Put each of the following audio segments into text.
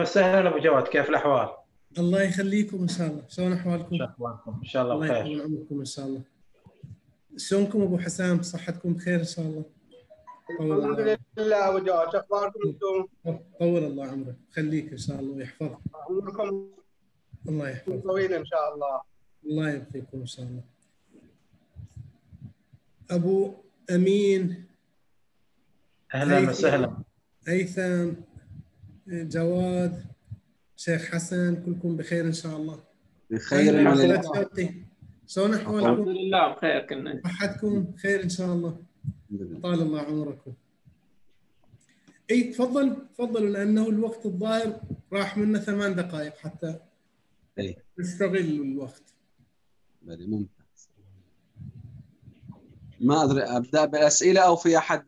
وسهلا أبو جواد كيف الأحوال؟ الله يخليكم إن شاء الله. شلون أحوالكم؟ شو اخباركم؟ إن شاء الله الله بخير يطول عمركم إن شاء الله. شلونكم أبو حسام؟ صحتكم بخير إن شاء الله؟ طول الحمد الله لله أبو جواد شو اخباركم أنتم؟ طول الله عمرك. خليك إن شاء الله ويحفظك. عمركم الله يحفظك. طويل إن شاء الله. الله يبقيكم إن شاء الله. أبو أمين أهلا. وسهلا. هيثم جواد شيخ حسن كلكم بخير إن شاء الله بخير ولله. أخوات شوقي. شلون الحمد احوالكم؟ لله بخير كنا صحتكم خير إن شاء الله الحمد لله. طال الله عمركم إي تفضل تفضلوا لأنه الوقت الظاهر راح منا ثمان دقائق حتى إي نستغل الوقت بلي ممتاز ما أدري أبدأ بالاسئله أو في أحد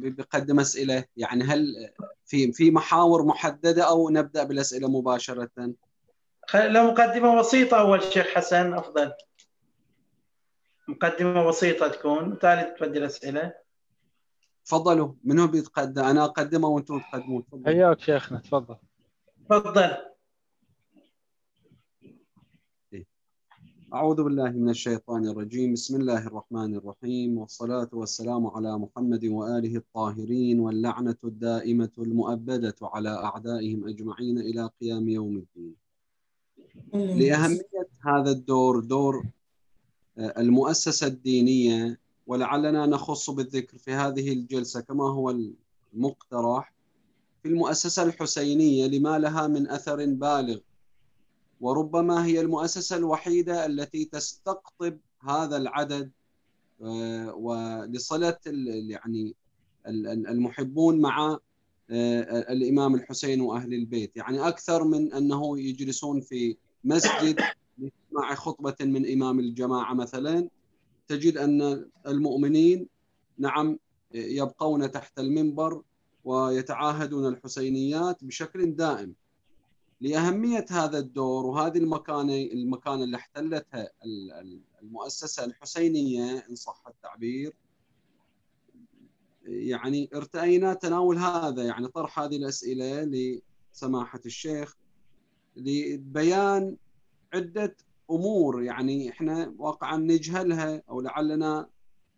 بيقدم أسئلة. يعني هل في في محاور محددة أو نبدأ بالأسئلة مباشرة؟ خل- لو مقدمة بسيطة أول شيخ حسن أفضل. مقدمة بسيطة تكون. تالي تبدي الأسئلة. تفضلوا. من هو بيتقدم؟ أنا أقدمه وأنتم تقدمون. تفضلوا. حياك شيخنا تفضل. تفضل. أعوذ بالله من الشيطان الرجيم. بسم الله الرحمن الرحيم. والصلاة والسلام على محمد وآله الطاهرين واللعنة الدائمة المؤبدة على أعدائهم أجمعين إلى قيام يوم الدين. لأهمية هذا الدور دور آه، المؤسسة الدينية ولعلنا نخص بالذكر في هذه الجلسة كما هو المقترح في المؤسسة الحسينية لما لها من أثر بالغ وربما هي المؤسسة الوحيدة التي تستقطب هذا العدد آه، ولصلة يعني ال- ال- المحبون مع آه، الإمام الحسين وأهل البيت. يعني أكثر من أنه يجلسون في مسجد مع خطبة من إمام الجماعة مثلا. تجد أن المؤمنين نعم يبقون تحت المنبر ويتعاهدون الحسينيات بشكل دائم. لأهمية هذا الدور وهذه المكانة المكانة اللي احتلتها ال- ال- المؤسسة الحسينية إن صح التعبير. يعني ارتأينا تناول هذا يعني طرح هذه الأسئلة لسماحة الشيخ لبيان عدة أمور. يعني إحنا واقعا نجهلها أو لعلنا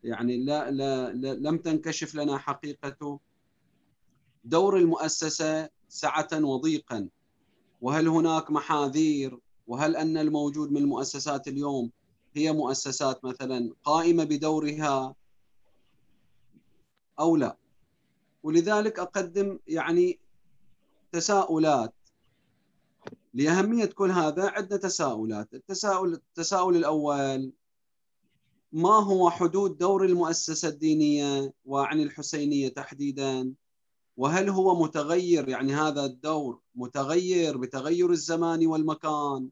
يعني لا, لا, لا لم تنكشف لنا حقيقة دور المؤسسة سعة وضيقا. وهل هناك محاذير؟ وهل أن الموجود من المؤسسات اليوم هي مؤسسات مثلا قائمة بدورها أو لا؟ ولذلك أقدم يعني تساؤلات. لأهمية كل هذا عندنا تساؤلات. التساؤل التساؤل الأول ما هو حدود دور المؤسسة الدينية وعن الحسينية تحديدا؟ وهل هو متغير؟ يعني هذا الدور متغير بتغير الزمان والمكان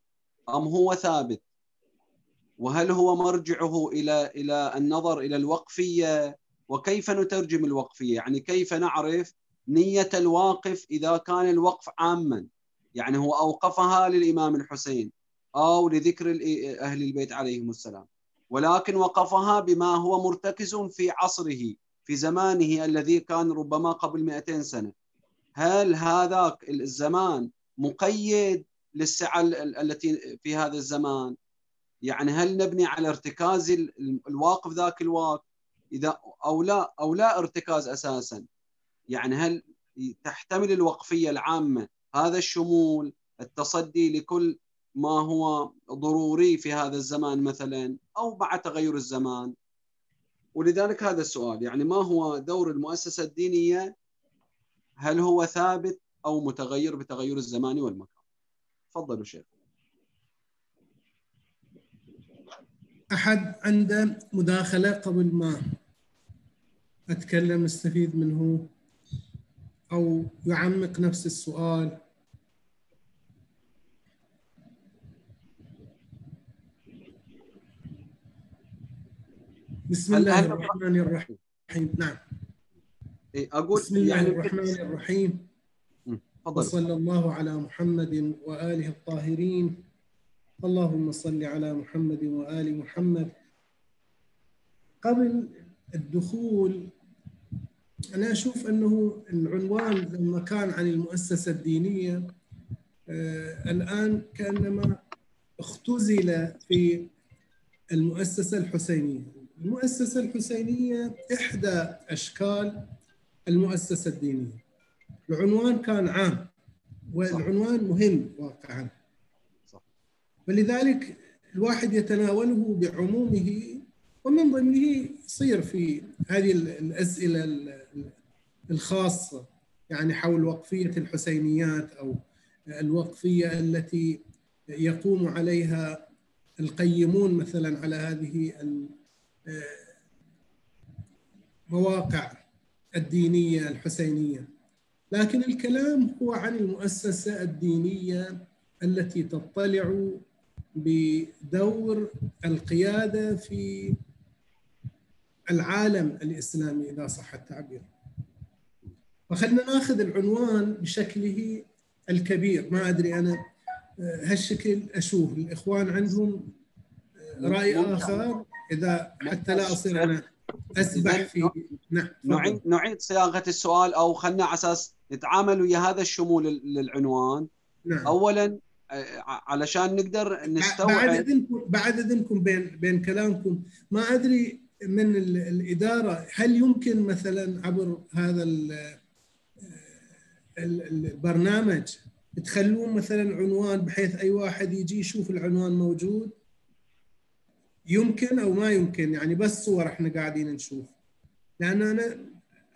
أم هو ثابت؟ وهل هو مرجعه إلى إلى النظر إلى الوقفية؟ وكيف نترجم الوقفية؟ يعني كيف نعرف نية الواقف إذا كان الوقف عاما؟ يعني هو أوقفها للإمام الحسين أو لذكر أهل البيت عليهم السلام. ولكن وقفها بما هو مرتكز في عصره في زمانه الذي كان ربما قبل 200 سنة. هل هذاك الزمان مقيد ال- التي في هذا الزمان؟ يعني هل نبني على ارتكاز ال- الواقف ذاك الوقت؟ إذا أو لا أو لا ارتكاز أساسا. يعني هل تحتمل الوقفية العامة؟ هذا الشمول التصدي لكل ما هو ضروري في هذا الزمان مثلا أو مع تغير الزمان. ولذلك هذا السؤال يعني ما هو دور المؤسسة الدينية هل هو ثابت أو متغير بتغير الزمان والمكان؟ تفضلوا شيخ. أحد عنده مداخلة قبل ما أتكلم نستفيد منه أو يعمق نفس السؤال؟ بسم الله الرحمن الرحيم. نعم. إيه، أقول بسم الله يعني الرحمن الرحيم. تفضلوا وصلى الله على محمد وآله الطاهرين. اللهم صل على محمد وآل محمد. قبل الدخول أنا أشوف أنه العنوان لما كان عن المؤسسة الدينية آه، الآن كأنما اختزل في المؤسسة الحسينية. المؤسسة الحسينية إحدى أشكال المؤسسة الدينية. العنوان كان عام والعنوان مهم واقعا. صح. ولذلك الواحد يتناوله بعمومه ومن ضمنه يصير في هذه الأسئلة الخاصة يعني حول وقفية الحسينيات أو الوقفية التي يقوم عليها القيمون مثلا على هذه المواقع الدينية الحسينية. لكن الكلام هو عن المؤسسة الدينية التي تطلع بدور القيادة في العالم الإسلامي إذا صح التعبير. فخلنا ناخذ العنوان بشكله الكبير. ما أدري أنا هالشكل أشوف الإخوان عندهم رأي آخر؟ إذا حتى لا أصير أنا. أسبح في نعم نعيد نعيد صياغة السؤال أو خلنا على أساس نتعامل ويا هذا الشمول للعنوان. نعم. أولا علشان نقدر نستوعب بعد اذنكم بعد إذنكم بين بين كلامكم ما أدري من الإدارة هل يمكن مثلا عبر هذا البرنامج تخلون مثلا عنوان بحيث أي واحد يجي يشوف العنوان موجود؟ يمكن أو ما يمكن يعني بس صور إحنا قاعدين نشوف. لأن أنا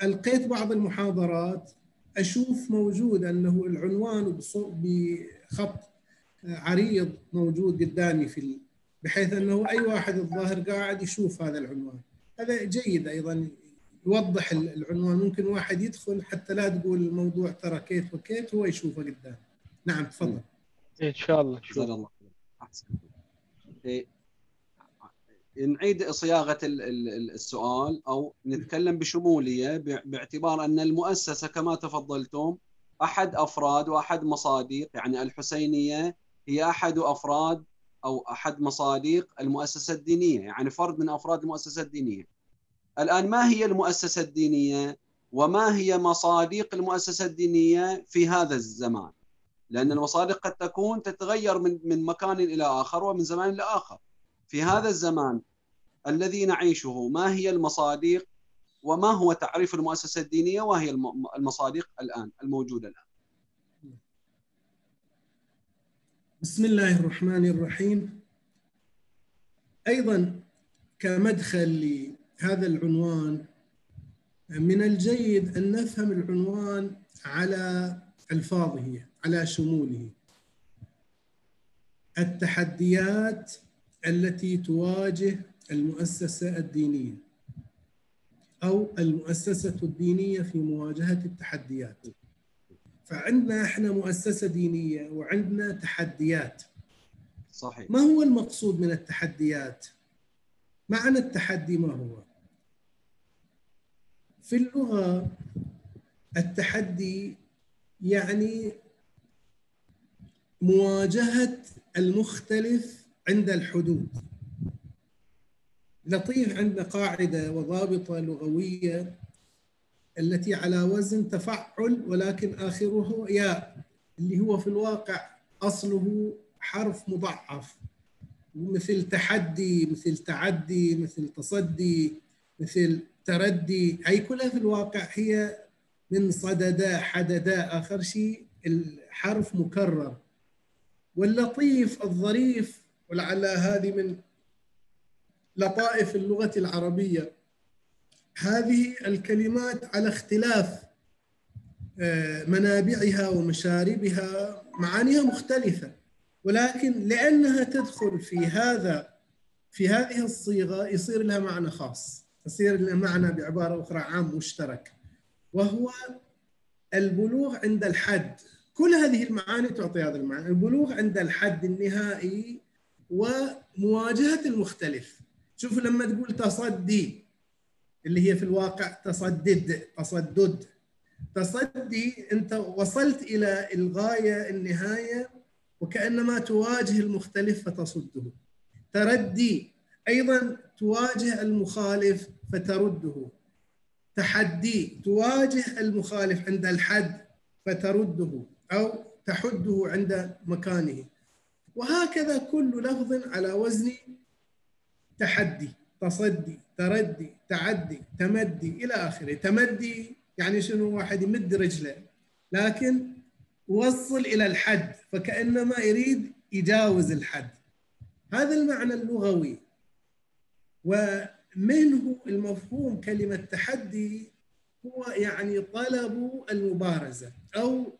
ألقيت بعض المحاضرات أشوف موجود أنه العنوان بخط عريض موجود قدامي في بحيث أنه أي واحد الظاهر قاعد يشوف هذا العنوان. هذا جيد أيضا يوضح العنوان. ممكن واحد يدخل حتى لا تقول الموضوع ترى كيت وكيت هو يشوفه قدام. نعم تفضل. إن شاء الله. جزاك الله أحسن. إيه، نعيد صياغة السؤال أو نتكلم بشمولية باعتبار أن المؤسسة كما تفضلتم أحد أفراد وأحد مصادق يعني الحسينية هي أحد أفراد أو أحد مصادق المؤسسة الدينية يعني فرد من أفراد المؤسسة الدينية. الآن ما هي المؤسسة الدينية وما هي مصادق المؤسسة الدينية في هذا الزمان؟ لأن المصادق قد تكون تتغير من من مكان إلى آخر ومن زمان إلى آخر. في هذا الزمان الذي نعيشه؟ ما هي المصادق وما هو تعريف المؤسسة الدينية؟ وهي المصادق الآن الموجودة الآن. بسم الله الرحمن الرحيم. أيضا كمدخل لهذا العنوان من الجيد أن نفهم العنوان على ألفاظه على شموله. التحديات التي تواجه المؤسسة الدينية أو المؤسسة الدينية في مواجهة التحديات. فعندنا إحنا مؤسسة دينية وعندنا تحديات. صحيح. ما هو المقصود من التحديات؟ معنى التحدي ما هو؟ في اللغة التحدي يعني مواجهة المختلف عند الحدود. لطيف عندنا قاعدة وضابطة لغوية التي على وزن تفعل ولكن آخره ياء اللي هو في الواقع أصله حرف مضعف. مثل تحدي مثل تعدي مثل تصدي مثل تردي. هي كلها في الواقع هي من صددا حددا آخر شيء الحرف مكرر. واللطيف الظريف ولعل هذه من لطائف اللغة العربية. هذه الكلمات على اختلاف آه، منابعها ومشاربها معانيها مختلفة. ولكن لأنها تدخل في هذا في هذه الصيغة يصير لها معنى خاص يصير لها معنى بعبارة أخرى عام مشترك وهو البلوغ عند الحد. كل هذه المعاني تعطي هذا المعنى البلوغ عند الحد النهائي ومواجهة المختلف. شوف لما تقول تصدي اللي هي في الواقع تصدد تصدد. تصدي انت وصلت إلى الغاية النهاية وكأنما تواجه المختلف فتصده. تردي أيضا تواجه المخالف فترده. تحدي تواجه المخالف عند الحد فترده أو تحده عند مكانه. وهكذا كل لفظ على وزن تحدي تصدي تردي تعدي تمدي إلى آخره. تمدي يعني شنو؟ واحد يمد رجله. لكن وصل إلى الحد فكأنما يريد يجاوز الحد. هذا المعنى اللغوي. ومنه المفهوم كلمة تحدي هو يعني طلب المبارزة أو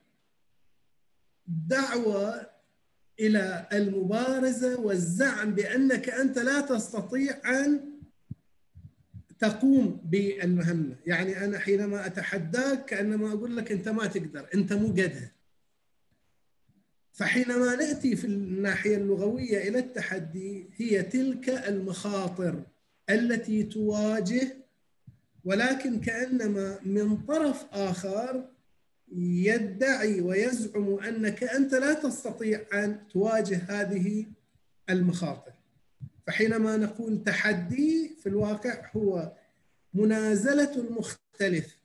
دعوة إلى المبارزة والزعم بأنك أنت لا تستطيع أن تقوم بالمهمة، يعني أنا حينما أتحداك كأنما أقول لك أنت ما تقدر، أنت مو قدها. فحينما نأتي في الناحية اللغوية إلى التحدي هي تلك المخاطر التي تواجه ولكن كأنما من طرف آخر يدعي ويزعم أنك أنت لا تستطيع أن تواجه هذه المخاطر. فحينما نقول تحدي في الواقع هو منازلة المختلف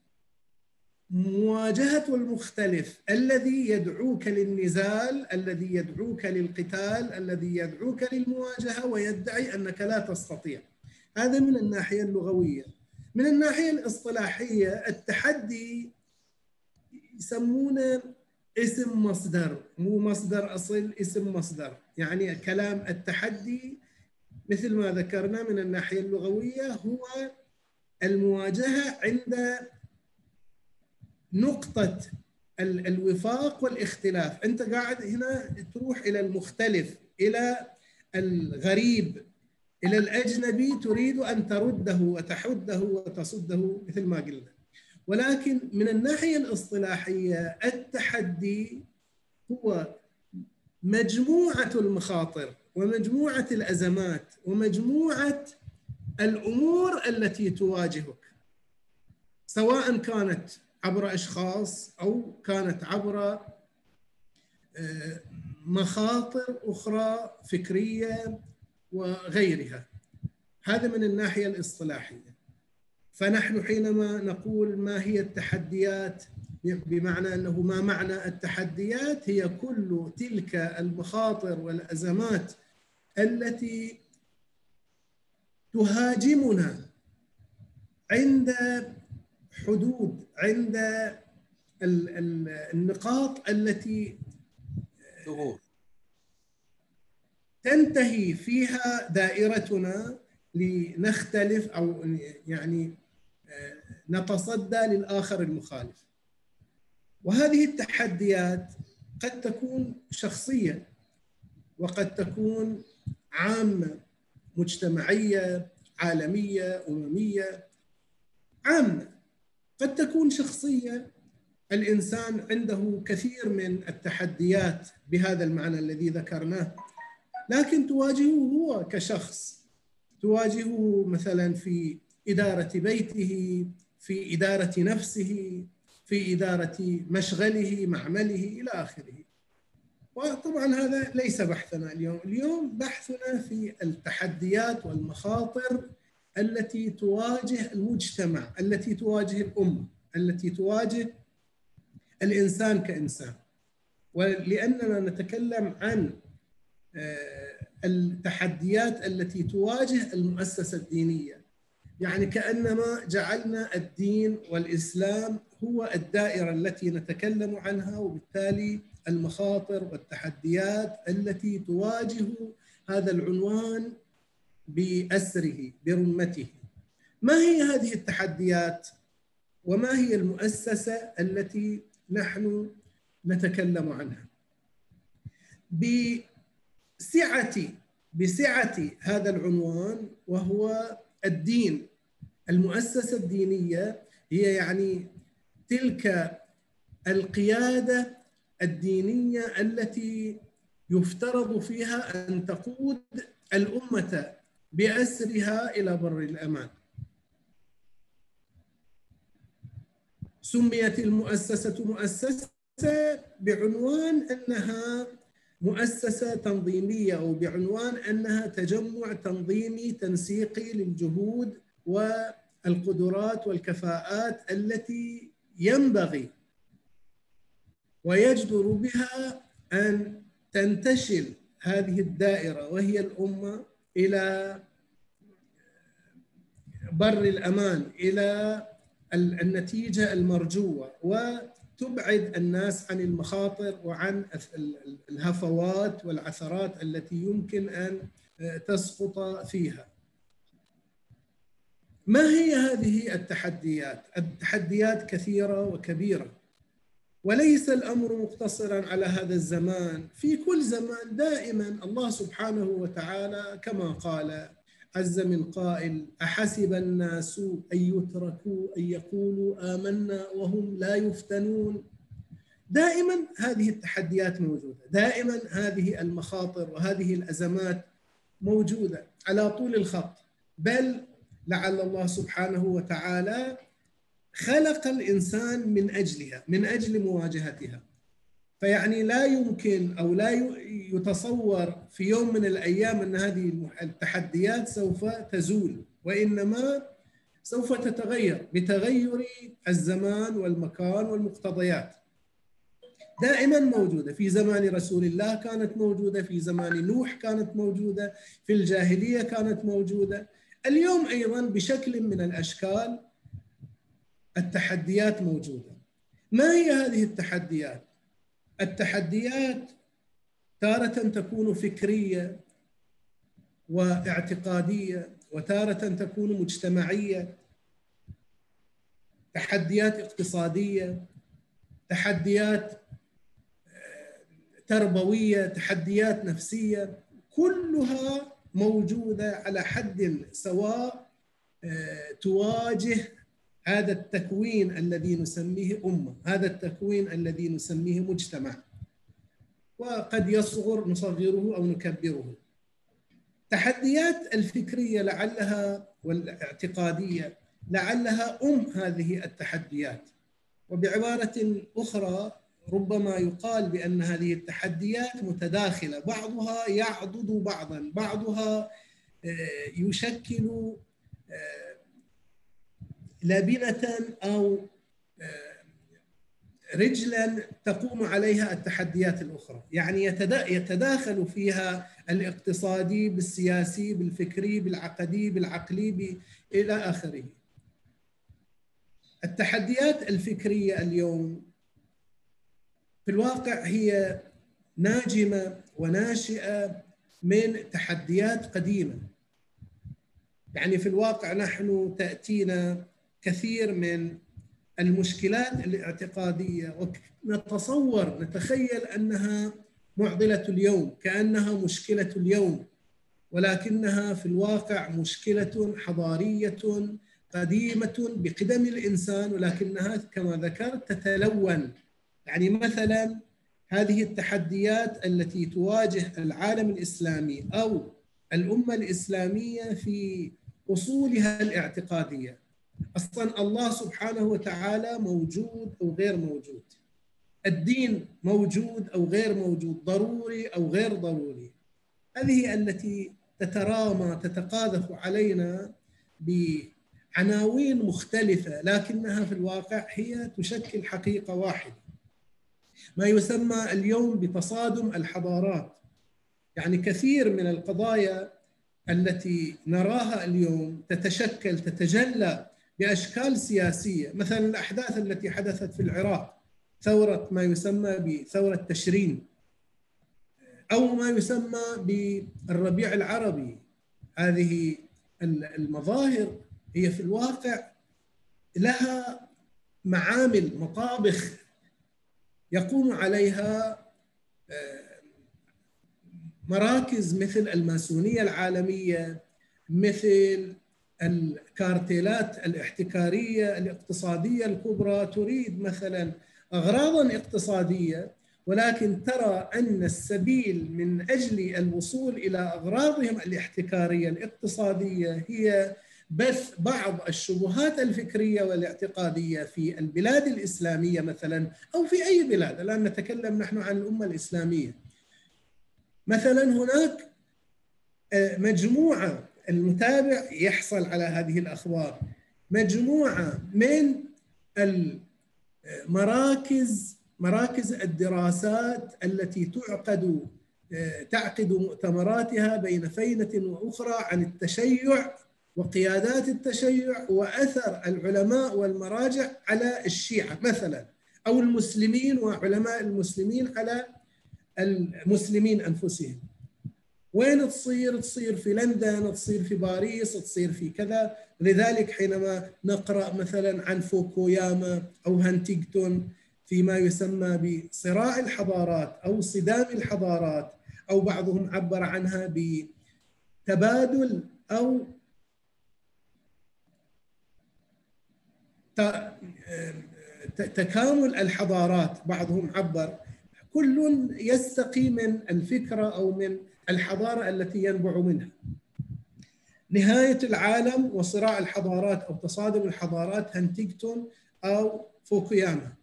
مواجهة المختلف الذي يدعوك للنزال الذي يدعوك للقتال الذي يدعوك للمواجهة ويدعي أنك لا تستطيع هذا من الناحية اللغوية من الناحية الإصطلاحية التحدي يسمونه اسم مصدر مو مصدر أصل اسم مصدر. يعني كلام التحدي مثل ما ذكرنا من الناحية اللغوية هو المواجهة عند نقطة الوفاق والاختلاف. أنت قاعد هنا تروح إلى المختلف إلى الغريب إلى الأجنبي تريد أن ترده وتحده وتصده مثل ما قلنا. ولكن من الناحية الاصطلاحية التحدي هو مجموعة المخاطر ومجموعة الأزمات ومجموعة الأمور التي تواجهك سواء كانت عبر أشخاص أو كانت عبر مخاطر أخرى فكرية وغيرها. هذا من الناحية الاصطلاحية. فنحن حينما نقول ما هي التحديات بمعنى أنه ما معنى التحديات؟ هي كل تلك المخاطر والأزمات التي تهاجمنا عند حدود عند النقاط التي تنتهي فيها دائرتنا لنختلف أو يعني نتصدى للآخر المخالف. وهذه التحديات قد تكون شخصيه وقد تكون عامة مجتمعية عالمية أممية عامة. قد تكون شخصيه الإنسان عنده كثير من التحديات بهذا المعنى الذي ذكرناه. لكن تواجهه هو كشخص. تواجهه مثلا في إدارة بيته في إدارة نفسه في إدارة مشغله معمله إلى آخره. وطبعا هذا ليس بحثنا اليوم. اليوم بحثنا في التحديات والمخاطر التي تواجه المجتمع التي تواجه الأمة التي تواجه الإنسان كإنسان. ولأننا نتكلم عن التحديات التي تواجه المؤسسة الدينية. يعني كأنما جعلنا الدين والإسلام هو الدائرة التي نتكلم عنها وبالتالي المخاطر والتحديات التي تواجه هذا العنوان بأسره برمته. ما هي هذه التحديات؟ وما هي المؤسسة التي نحن نتكلم عنها؟ بسعة بسعة هذا العنوان وهو الدين المؤسسة الدينية هي يعني تلك القيادة الدينية التي يفترض فيها أن تقود الأمة بأسرها إلى بر الأمان. سميت المؤسسة مؤسسة بعنوان أنها مؤسسة تنظيمية أو بعنوان أنها تجمع تنظيمي تنسيقي للجهود والقدرات والكفاءات التي ينبغي ويجدر بها أن تنتشل هذه الدائرة وهي الأمة إلى بر الأمان إلى النتيجة المرجوة. وتبعد الناس عن المخاطر وعن الهفوات والعثرات التي يمكن أن تسقط فيها. ما هي هذه التحديات؟ التحديات كثيرة وكبيرة. وليس الأمر مقتصرا على هذا الزمان، في كل زمان دائما الله سبحانه وتعالى كما قال عز من قائل أحسب الناس أن يتركوا أن يقولوا آمنا وهم لا يفتنون؟ دائما هذه التحديات موجودة دائما هذه المخاطر وهذه الأزمات موجودة على طول الخط. بل لعل الله سبحانه وتعالى خلق الإنسان من أجلها من أجل مواجهتها. فيعني لا يمكن أو لا يتصور في يوم من الأيام أن هذه التحديات سوف تزول وإنما سوف تتغير بتغير الزمان والمكان والمقتضيات. دائما موجودة في زمان رسول الله كانت موجودة في زمان نوح كانت موجودة في الجاهلية كانت موجودة. اليوم أيضا بشكل من الأشكال التحديات موجودة. ما هي هذه التحديات؟ التحديات تارة تكون فكرية واعتقادية وتارة تكون مجتمعية. تحديات اقتصادية تحديات تربوية تحديات نفسية كلها موجودة على حد سواء تواجه هذا التكوين الذي نسميه أمة، هذا التكوين الذي نسميه مجتمع. وقد يصغر نصغره أو نكبره. التحديات الفكرية لعلها والاعتقادية لعلها أم هذه التحديات. وبعبارة أخرى ربما يقال بأن هذه التحديات متداخلة، بعضها يعضد بعضا، بعضها يشكل لبنة أو رجلا تقوم عليها التحديات الأخرى. يعني يتداخل فيها الاقتصادي بالسياسي بالفكري بالعقدي بالعقلي إلى آخره. التحديات الفكرية اليوم في الواقع هي ناجمة وناشئة من تحديات قديمة. يعني في الواقع نحن تأتينا كثير من المشكلات الاعتقادية. ونتصور نتخيل أنها معضلة اليوم كأنها مشكلة اليوم ولكنها في الواقع مشكلة حضارية قديمة بقدم الإنسان ولكنها كما ذكرت تتلون. يعني مثلا هذه التحديات التي تواجه العالم الإسلامي أو الأمة الإسلامية في أصولها الاعتقادية. أصلا الله سبحانه وتعالى موجود أو غير موجود. الدين موجود أو غير موجود ضروري أو غير ضروري. هذه التي تترامى تتقاذف علينا بعناوين مختلفة لكنها في الواقع هي تشكل حقيقة واحدة. ما يسمى اليوم بتصادم الحضارات. يعني كثير من القضايا التي نراها اليوم تتشكل تتجلى بأشكال سياسية. مثلا الأحداث التي حدثت في العراق ثورة ما يسمى بثوره تشرين أو ما يسمى بالربيع العربي. هذه المظاهر هي في الواقع لها معامل مطابخ يقوم عليها مراكز مثل الماسونية العالمية مثل الكارتيلات الاحتكارية الاقتصادية الكبرى تريد مثلا اغراضا اقتصادية ولكن ترى أن السبيل من أجل الوصول إلى أغراضهم الاحتكارية الاقتصادية هي بث بعض الشبهات الفكرية والاعتقادية في البلاد الإسلامية مثلا أو في أي بلاد الآن نتكلم نحن عن الأمة الإسلامية. مثلا هناك مجموعة المتابع يحصل على هذه الأخبار. مجموعة من المراكز مراكز الدراسات التي تعقد تعقد مؤتمراتها بين فينة وأخرى عن التشيع وقيادات التشيع وأثر العلماء والمراجع على الشيعة مثلا أو المسلمين وعلماء المسلمين على المسلمين أنفسهم. وين تصير؟ تصير في لندن، تصير في باريس، تصير في كذا، لذلك حينما نقرأ مثلا عن فوكوياما أو هانتيغتون فيما يسمى بصراع الحضارات أو صدام الحضارات أو بعضهم عبر عنها بتبادل أو تكامل الحضارات بعضهم عبر كل يستقي من الفكرة أو من الحضارة التي ينبع منها. نهاية العالم وصراع الحضارات أو تصادم الحضارات هانتيغتون أو فوكوياما.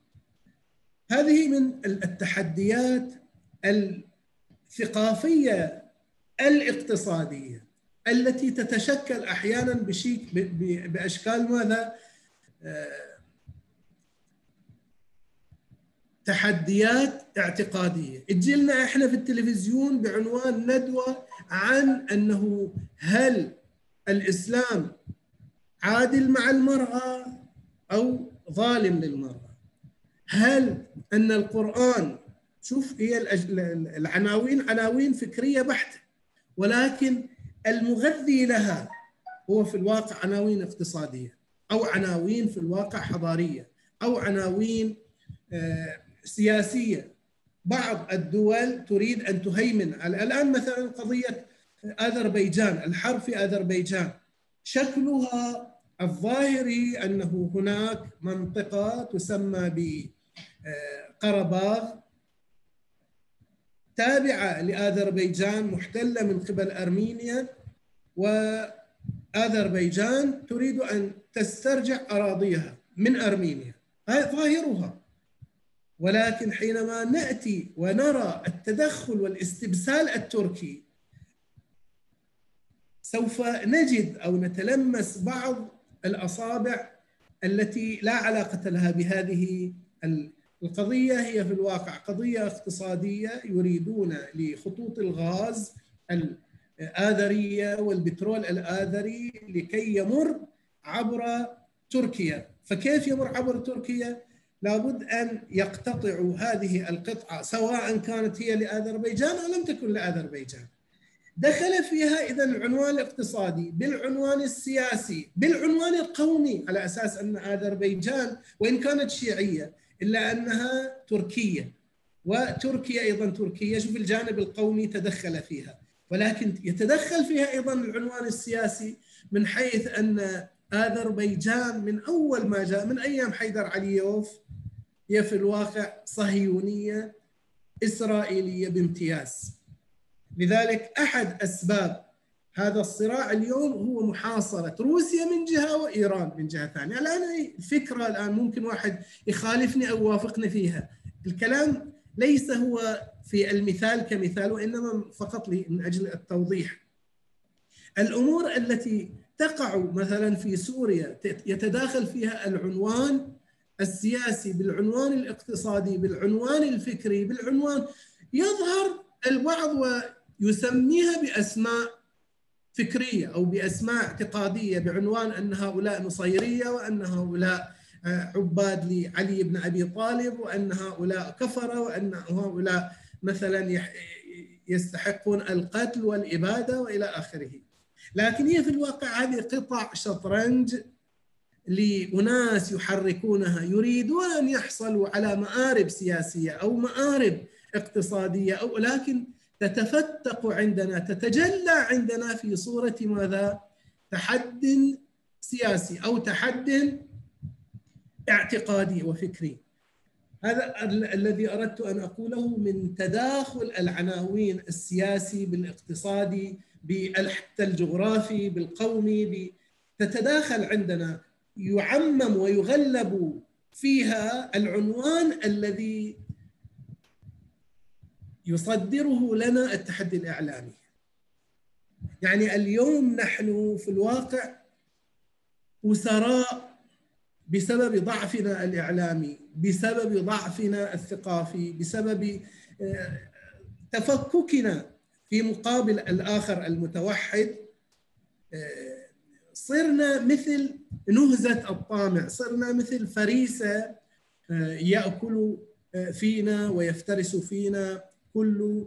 هذه من التحديات الثقافية الاقتصادية التي تتشكل أحيانا بشيك بأشكال ماذا؟ تحديات اعتقادية. تجي لنا إحنا في التلفزيون بعنوان ندوة عن أنه هل الإسلام عادل مع المرأة أو ظالم للمرأة؟ هل أن القرآن شوف هي العناوين عناوين فكرية بحتة ولكن المغذي لها هو في الواقع عناوين اقتصادية أو عناوين في الواقع حضارية أو عناوين سياسية. بعض الدول تريد أن تهيمن. على الآن مثلا قضية آذربيجان الحرب في آذربيجان. شكلها الظاهري أنه هناك منطقة تسمى بقرباغ تابعة لآذربيجان محتلة من قبل أرمينيا. وآذربيجان تريد أن تسترجع أراضيها من أرمينيا. هذا ظاهرها. ولكن حينما نأتي ونرى التدخل والاستبسال التركي سوف نجد أو نتلمس بعض الأصابع التي لا علاقة لها بهذه القضية هي في الواقع قضية اقتصادية يريدون لخطوط الغاز الآذرية والبترول الآذري لكي يمر عبر تركيا. فكيف يمر عبر تركيا؟ لابد أن يقتطعوا هذه القطعة سواء كانت هي لآذربيجان أو لم تكن لآذربيجان. دخل فيها إذا العنوان الاقتصادي بالعنوان السياسي بالعنوان القومي على أساس أن آذربيجان وإن كانت شيعية إلا أنها تركية. وتركيا أيضا تركية. شوف الجانب القومي تدخل فيها. ولكن يتدخل فيها أيضا العنوان السياسي من حيث أن آذربيجان من أول ما جاء من أيام حيدر عليوف هي في الواقع صهيونية إسرائيلية بامتياز. لذلك أحد أسباب هذا الصراع اليوم هو محاصرة روسيا من جهة وإيران من جهة ثانية، الآن الفكرة الآن ممكن واحد يخالفني أو يوافقني فيها، الكلام ليس هو في المثال كمثال وإنما فقط من أجل التوضيح. الأمور التي تقع مثلا في سوريا يتداخل فيها العنوان السياسي بالعنوان الاقتصادي بالعنوان الفكري بالعنوان يظهر البعض ويسميها بأسماء فكرية أو بأسماء اعتقادية بعنوان أن هؤلاء نصيريه وأن هؤلاء عباد لعلي بن أبي طالب وأن هؤلاء كفره وأن هؤلاء مثلا يستحقون القتل والإبادة وإلى آخره. لكن هي في الواقع هذه قطع شطرنج لأناس يحركونها يريدون أن يحصلوا على مآرب سياسية أو مآرب اقتصادية أو لكن تتفتق عندنا تتجلى عندنا في صورة ماذا؟ تحد سياسي أو تحد اعتقادي وفكري هذا الذي أردت أن أقوله من تداخل العناوين السياسي بالاقتصادي حتى الجغرافي بالقومي تتداخل عندنا يعمم ويغلب فيها العنوان الذي يصدره لنا التحدي الإعلامي. يعني اليوم نحن في الواقع أسراء بسبب ضعفنا الإعلامي بسبب ضعفنا الثقافي بسبب آه، تفككنا في مقابل الآخر المتوحد آه، صرنا مثل نهزة الطامع صرنا مثل فريسة آه، يأكل فينا ويفترس فينا كل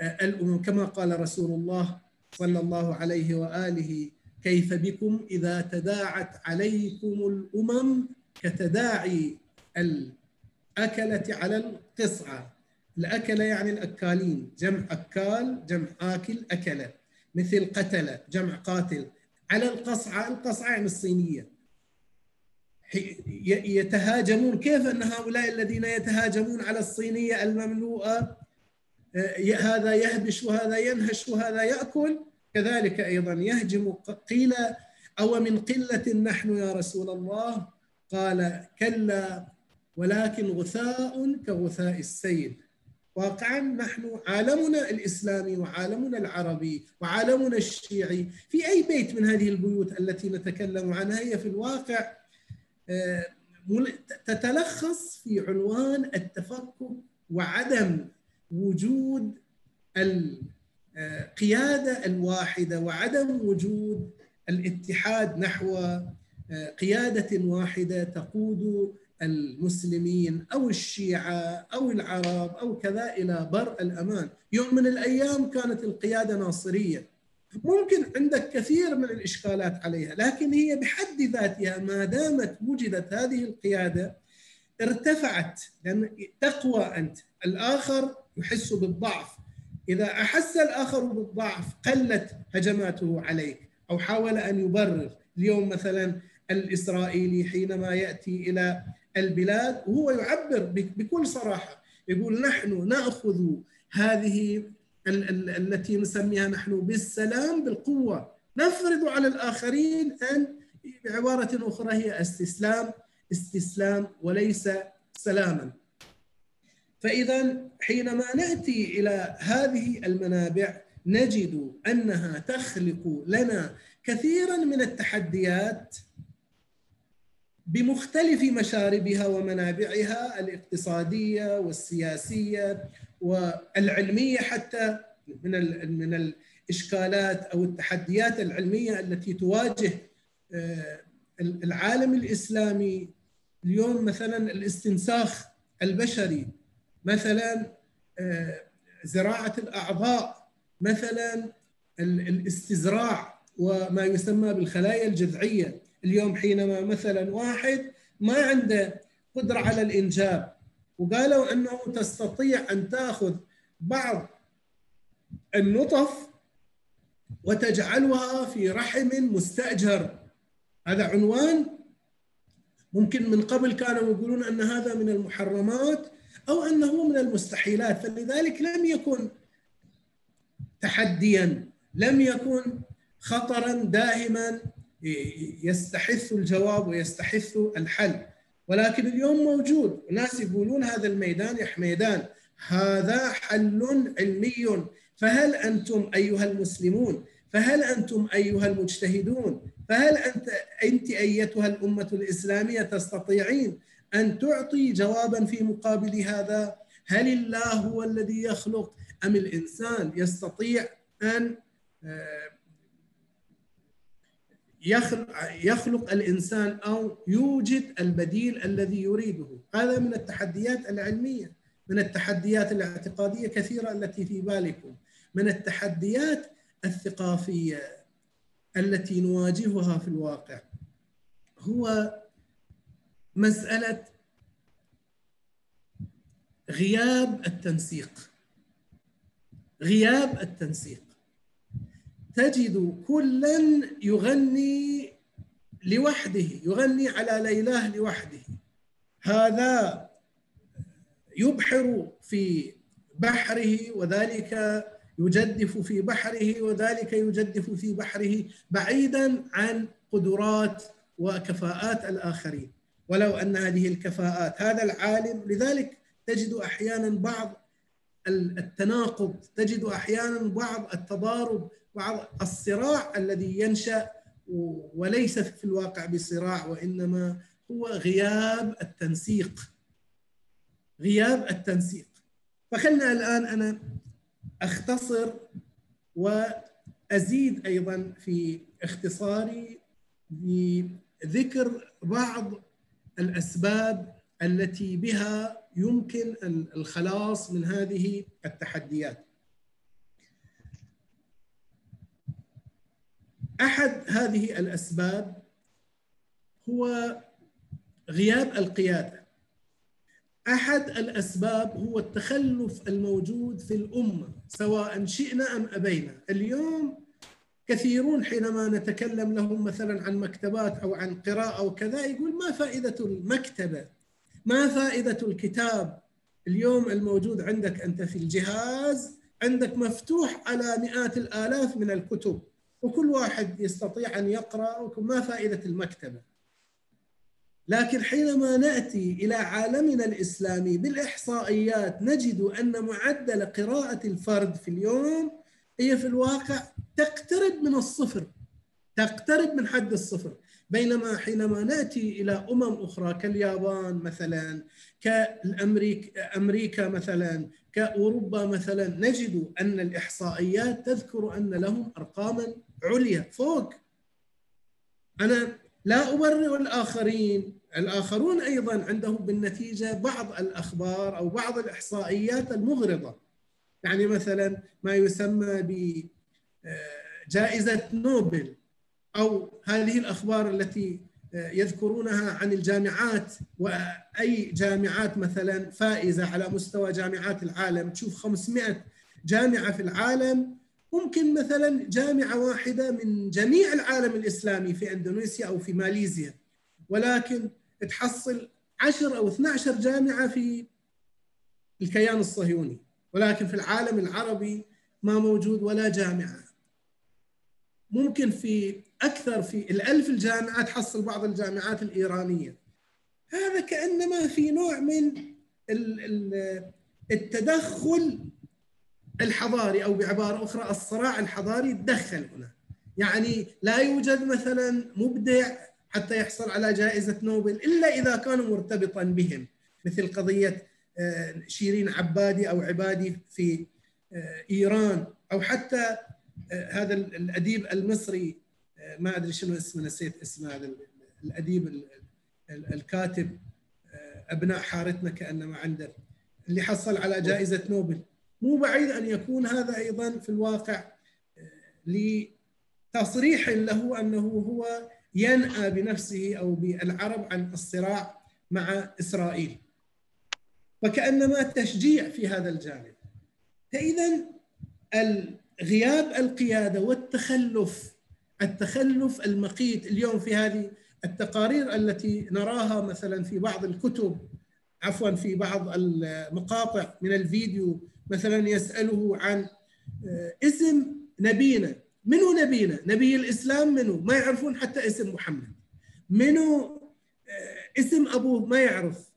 الأمم. كما قال رسول الله صلى الله عليه وآله كيف بكم إذا تداعت عليكم الأمم كتداعي الأكلة على القصعة الأكلة يعني الأكالين جمع أكال جمع آكل أكلة. مثل قتل جمع قاتل. على القصعة القصعة يعني الصينية. يتهاجمون كيف أن هؤلاء الذين يتهاجمون على الصينية المملوءة آه، هذا يهبش وهذا ينهش وهذا يأكل؟ كذلك أيضا يهجم قيل أو من قلة نحن يا رسول الله؟ قال كلا ولكن غثاء كغثاء السيل. واقعا نحن عالمنا الإسلامي وعالمنا العربي وعالمنا الشيعي. في أي بيت من هذه البيوت التي نتكلم عنها هي في الواقع آه، تتلخص في عنوان التفكك وعدم وجود القياده الواحدة وعدم وجود الاتحاد نحو آه، قيادة واحدة تقود المسلمين أو الشيعة أو العرب أو كذا إلى بر الأمان، يوم من الأيام كانت القيادة ناصرية. ممكن عندك كثير من الإشكالات عليها، لكن هي بحد ذاتها ما دامت وجدت هذه القيادة ارتفعت لأن تقوى أنت، الآخر يحس بالضعف، إذا أحس الآخر بالضعف قلت هجماته عليك أو حاول أن يبرر، اليوم مثلا الإسرائيلي حينما يأتي إلى البلاد وهو يعبر بكل صراحة. يقول نحن نأخذ هذه التي نسميها نحن بالسلام بالقوة. نفرض على الآخرين أن بعبارة أخرى هي استسلام استسلام وليس سلاما. فإذا حينما نأتي إلى هذه المنابع نجد أنها تخلق لنا كثيرا من التحديات بمختلف مشاربها ومنابعها الاقتصادية والسياسية والعلمية حتى من من الإشكالات أو التحديات العلمية التي تواجه آه، العالم الإسلامي اليوم مثلا الاستنساخ البشري مثلا آه، زراعة الأعضاء مثلا الإستزراع وما يسمى بالخلايا الجذعية. اليوم حينما مثلا واحد ما عنده قدرة على الإنجاب وقالوا أنه تستطيع أن تأخذ بعض النطف وتجعلها في رحم مستأجر. هذا عنوان. ممكن من قبل كانوا يقولون أن هذا من المحرمات أو أنه من المستحيلات فلذلك لم يكن تحديا لم يكن خطرا داهما يستحث الجواب ويستحث الحل. ولكن اليوم موجود. ناس يقولون هذا الميدان يا حميدان هذا حل علمي. فهل أنتم أيها المسلمون فهل أنتم أيها المجتهدون فهل أنت أنت أيتها الأمة الإسلامية تستطيعين أن تعطي جوابا في مقابل هذا؟ هل الله هو الذي يخلق؟ أم الإنسان يستطيع أن آه، يخلق, الإنسان أو يوجد البديل الذي يريده. هذا من التحديات العلمية من التحديات الاعتقادية كثيرة التي في بالكم من التحديات الثقافية التي نواجهها في الواقع هو مسألة غياب التنسيق. غياب التنسيق. تجد كلا يغني لوحده يغني على ليلاه لوحده. هذا يبحر في بحره وذلك يجدف في بحره وذلك يجدف في بحره بعيدا عن قدرات وكفاءات الآخرين. ولو أن هذه الكفاءات هذا العالم لذلك تجد أحيانا بعض التناقض تجد أحيانا بعض التضارب الصراع الذي ينشأ وليس في الواقع بصراع وإنما هو غياب التنسيق غياب التنسيق فخلنا الآن أنا أختصر وأزيد أيضا في اختصاري بذكر بعض الأسباب التي بها يمكن الخلاص من هذه التحديات. أحد هذه الأسباب هو غياب القيادة. أحد الأسباب هو التخلف الموجود في الأمة سواء شئنا أم أبينا. اليوم كثيرون حينما نتكلم لهم مثلا عن مكتبات أو عن قراءة وكذا يقول ما فائدة المكتبة؟ ما فائدة الكتاب؟ اليوم الموجود عندك أنت في الجهاز عندك مفتوح على مئات الآلاف من الكتب وكل واحد يستطيع أن يقرأ ما فائدة المكتبة؟ لكن حينما نأتي إلى عالمنا الإسلامي بالإحصائيات نجد أن معدل قراءة الفرد في اليوم هي في الواقع تقترب من الصفر تقترب من حد الصفر بينما حينما نأتي إلى أمم أخرى كاليابان مثلا كالامريكا أمريكا مثلا كأوروبا مثلا نجد أن الإحصائيات تذكر أن لهم ارقاما عليا فوق. أنا لا أبرئ الآخرين. الآخرون أيضا عندهم بالنتيجة بعض الأخبار أو بعض الإحصائيات المغرضة. يعني مثلا ما يسمى بجائزه نوبل أو هذه الأخبار التي يذكرونها عن الجامعات. وأي جامعات مثلا فائزة على مستوى جامعات العالم. تشوف 500 جامعة في العالم ممكن مثلا جامعة واحدة من جميع العالم الإسلامي في إندونيسيا أو في ماليزيا ولكن تحصل 10 أو 12 جامعة في الكيان الصهيوني ولكن في العالم العربي ما موجود ولا جامعة. ممكن في أكثر في الألف الجامعة تحصل بعض الجامعات الإيرانية. هذا كأنما في نوع من التدخل الحضاري أو بعبارة أخرى الصراع الحضاري تدخل هنا. يعني لا يوجد مثلا مبدع حتى يحصل على جائزة نوبل إلا إذا كان مرتبطا بهم مثل قضية شيرين عبادي أو عبادي في إيران أو حتى هذا الأديب المصري ما أدري شنو اسمه نسيت اسمه هذا الأديب الكاتب أبناء حارتنا كأنما عنده اللي حصل على جائزة نوبل. مو بعيد أن يكون هذا أيضا في الواقع لتصريح له أنه هو ينأى بنفسه أو بالعرب عن الصراع مع إسرائيل. وكأنما تشجيع في هذا الجانب. فاذا غياب القيادة والتخلف التخلف المقيت اليوم في هذه التقارير التي نراها مثلا في بعض الكتب عفوا في بعض المقاطع من الفيديو مثلا يسأله عن اسم نبينا. منو نبينا؟ نبي الإسلام منو؟ ما يعرفون حتى اسم محمد. منو اسم أبوه؟ ما يعرف.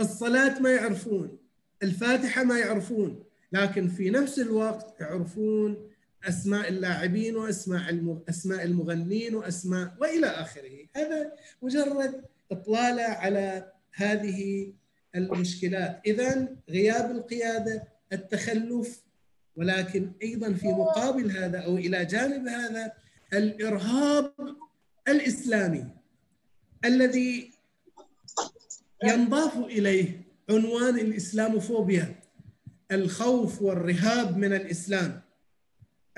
الصلاة ما يعرفون. الفاتحة ما يعرفون. لكن في نفس الوقت يعرفون أسماء اللاعبين وأسماء أسماء المغنين وأسماء وإلى آخره. هذا مجرد إطلالة على هذه المشكلات. اذا غياب القيادة التخلف ولكن أيضا في مقابل هذا أو إلى جانب هذا الإرهاب الإسلامي الذي ينضاف إليه عنوان الإسلاموفوبيا الخوف والرهاب من الإسلام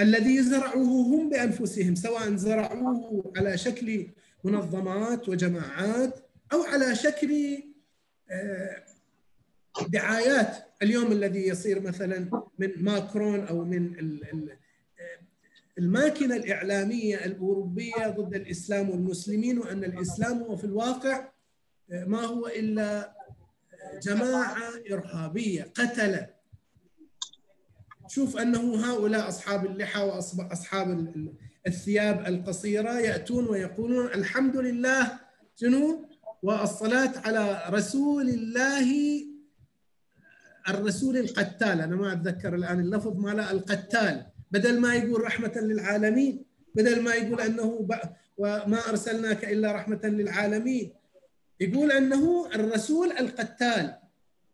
الذي زرعوه هم بأنفسهم سواء زرعوه على شكل منظمات وجماعات أو على شكل دعايات اليوم الذي يصير مثلا من ماكرون أو من الماكينة الإعلامية الأوروبية ضد الإسلام والمسلمين وأن الإسلام هو في الواقع ما هو إلا جماعة إرهابية قتلة شوف أنه هؤلاء أصحاب اللحى واصحاب الثياب القصيرة يأتون ويقولون الحمد لله شنو؟ والصلاة على رسول الله الرسول القتال أنا ما أتذكر الآن اللفظ ماله القتال. بدل ما يقول رحمة للعالمين بدل ما يقول أنه وما أرسلناك إلا رحمة للعالمين يقول أنه الرسول القتال.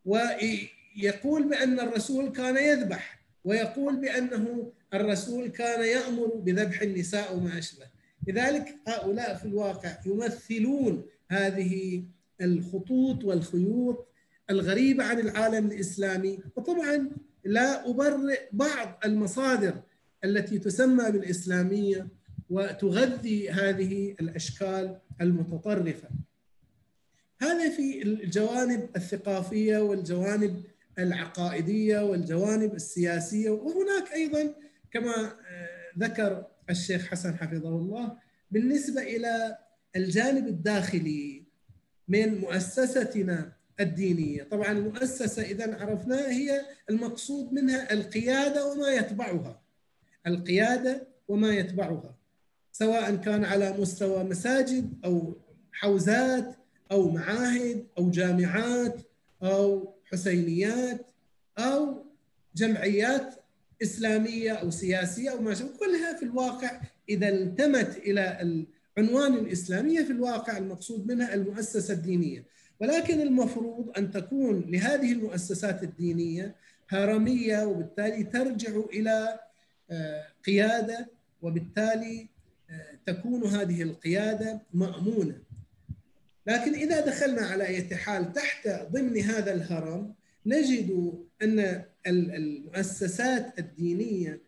ويقول بأن الرسول كان يذبح ويقول بأنه الرسول كان يأمر بذبح النساء وما أشبه. لذلك هؤلاء في الواقع يمثلون هذه الخطوط والخيوط الغريبة عن العالم الإسلامي وطبعا لا أبرئ بعض المصادر التي تسمى بالإسلامية وتغذي هذه الأشكال المتطرفة. هذا في الجوانب الثقافية والجوانب العقائدية والجوانب السياسية وهناك أيضا كما ذكر الشيخ حسن حفظه الله بالنسبة إلى الجانب الداخلي من مؤسستنا الدينية، طبعا المؤسسه إذا عرفناها هي المقصود منها القيادة وما يتبعها. القيادة وما يتبعها. سواء كان على مستوى مساجد أو حوزات أو معاهد أو جامعات أو حسينيات أو جمعيات إسلامية أو سياسية أو ما شابه كلها في الواقع إذا انتمت إلى العنوان الاسلاميه في الواقع المقصود منها المؤسسة الدينية ولكن المفروض أن تكون لهذه المؤسسات الدينية هرميه وبالتالي ترجع إلى قيادة وبالتالي تكون هذه القيادة مأمونة. لكن إذا دخلنا على أي حال تحت ضمن هذا الهرم نجد أن المؤسسات الدينية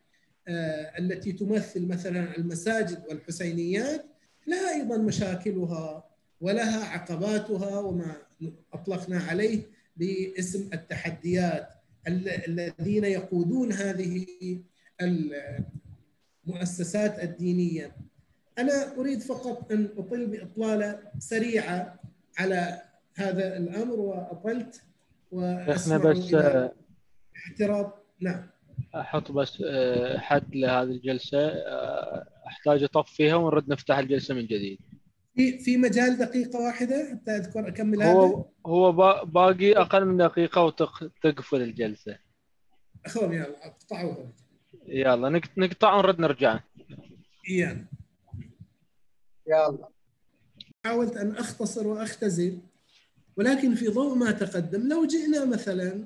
التي تمثل مثلا المساجد والحسينيات لها أيضا مشاكلها ولها عقباتها وما أطلقنا عليه باسم التحديات الذين يقودون هذه المؤسسات الدينية. أنا أريد فقط أن اطل بإطلالة سريعة على هذا الأمر وأطلت وأسمع بس اعتراض. نعم. أحط بس حد لهذه الجلسة أحتاج أطفيها ونرد نفتح الجلسة من جديد. في في مجال دقيقة واحدة حتى أذكر أكمل هو هذا؟ هو باقي أقل من دقيقة وتقفل الجلسة. خذ يلا اقطعوها يلا نقطع ونرد نرجع. يلا يلا. حاولت أن أختصر وأختزل ولكن في ضوء ما تقدم لو جئنا مثلا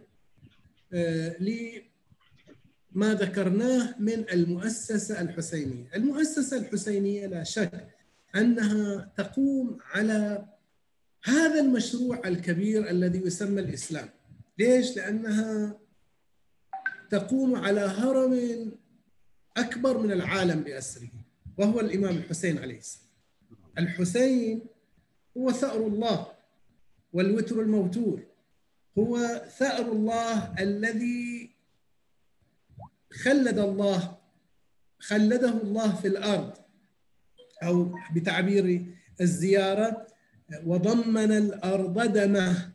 لما ذكرناه من المؤسسة الحسينية، المؤسسة الحسينية لا شك أنها تقوم على هذا المشروع الكبير الذي يسمى الإسلام. ليش؟ لأنها تقوم على هرم أكبر من العالم بأسره وهو الإمام الحسين عليه السلام. الحسين هو ثأر الله والوتر الموتور هو ثأر الله الذي خلد الله خلده الله في الأرض أو بتعبير الزيارة وضمن الأرض دمه.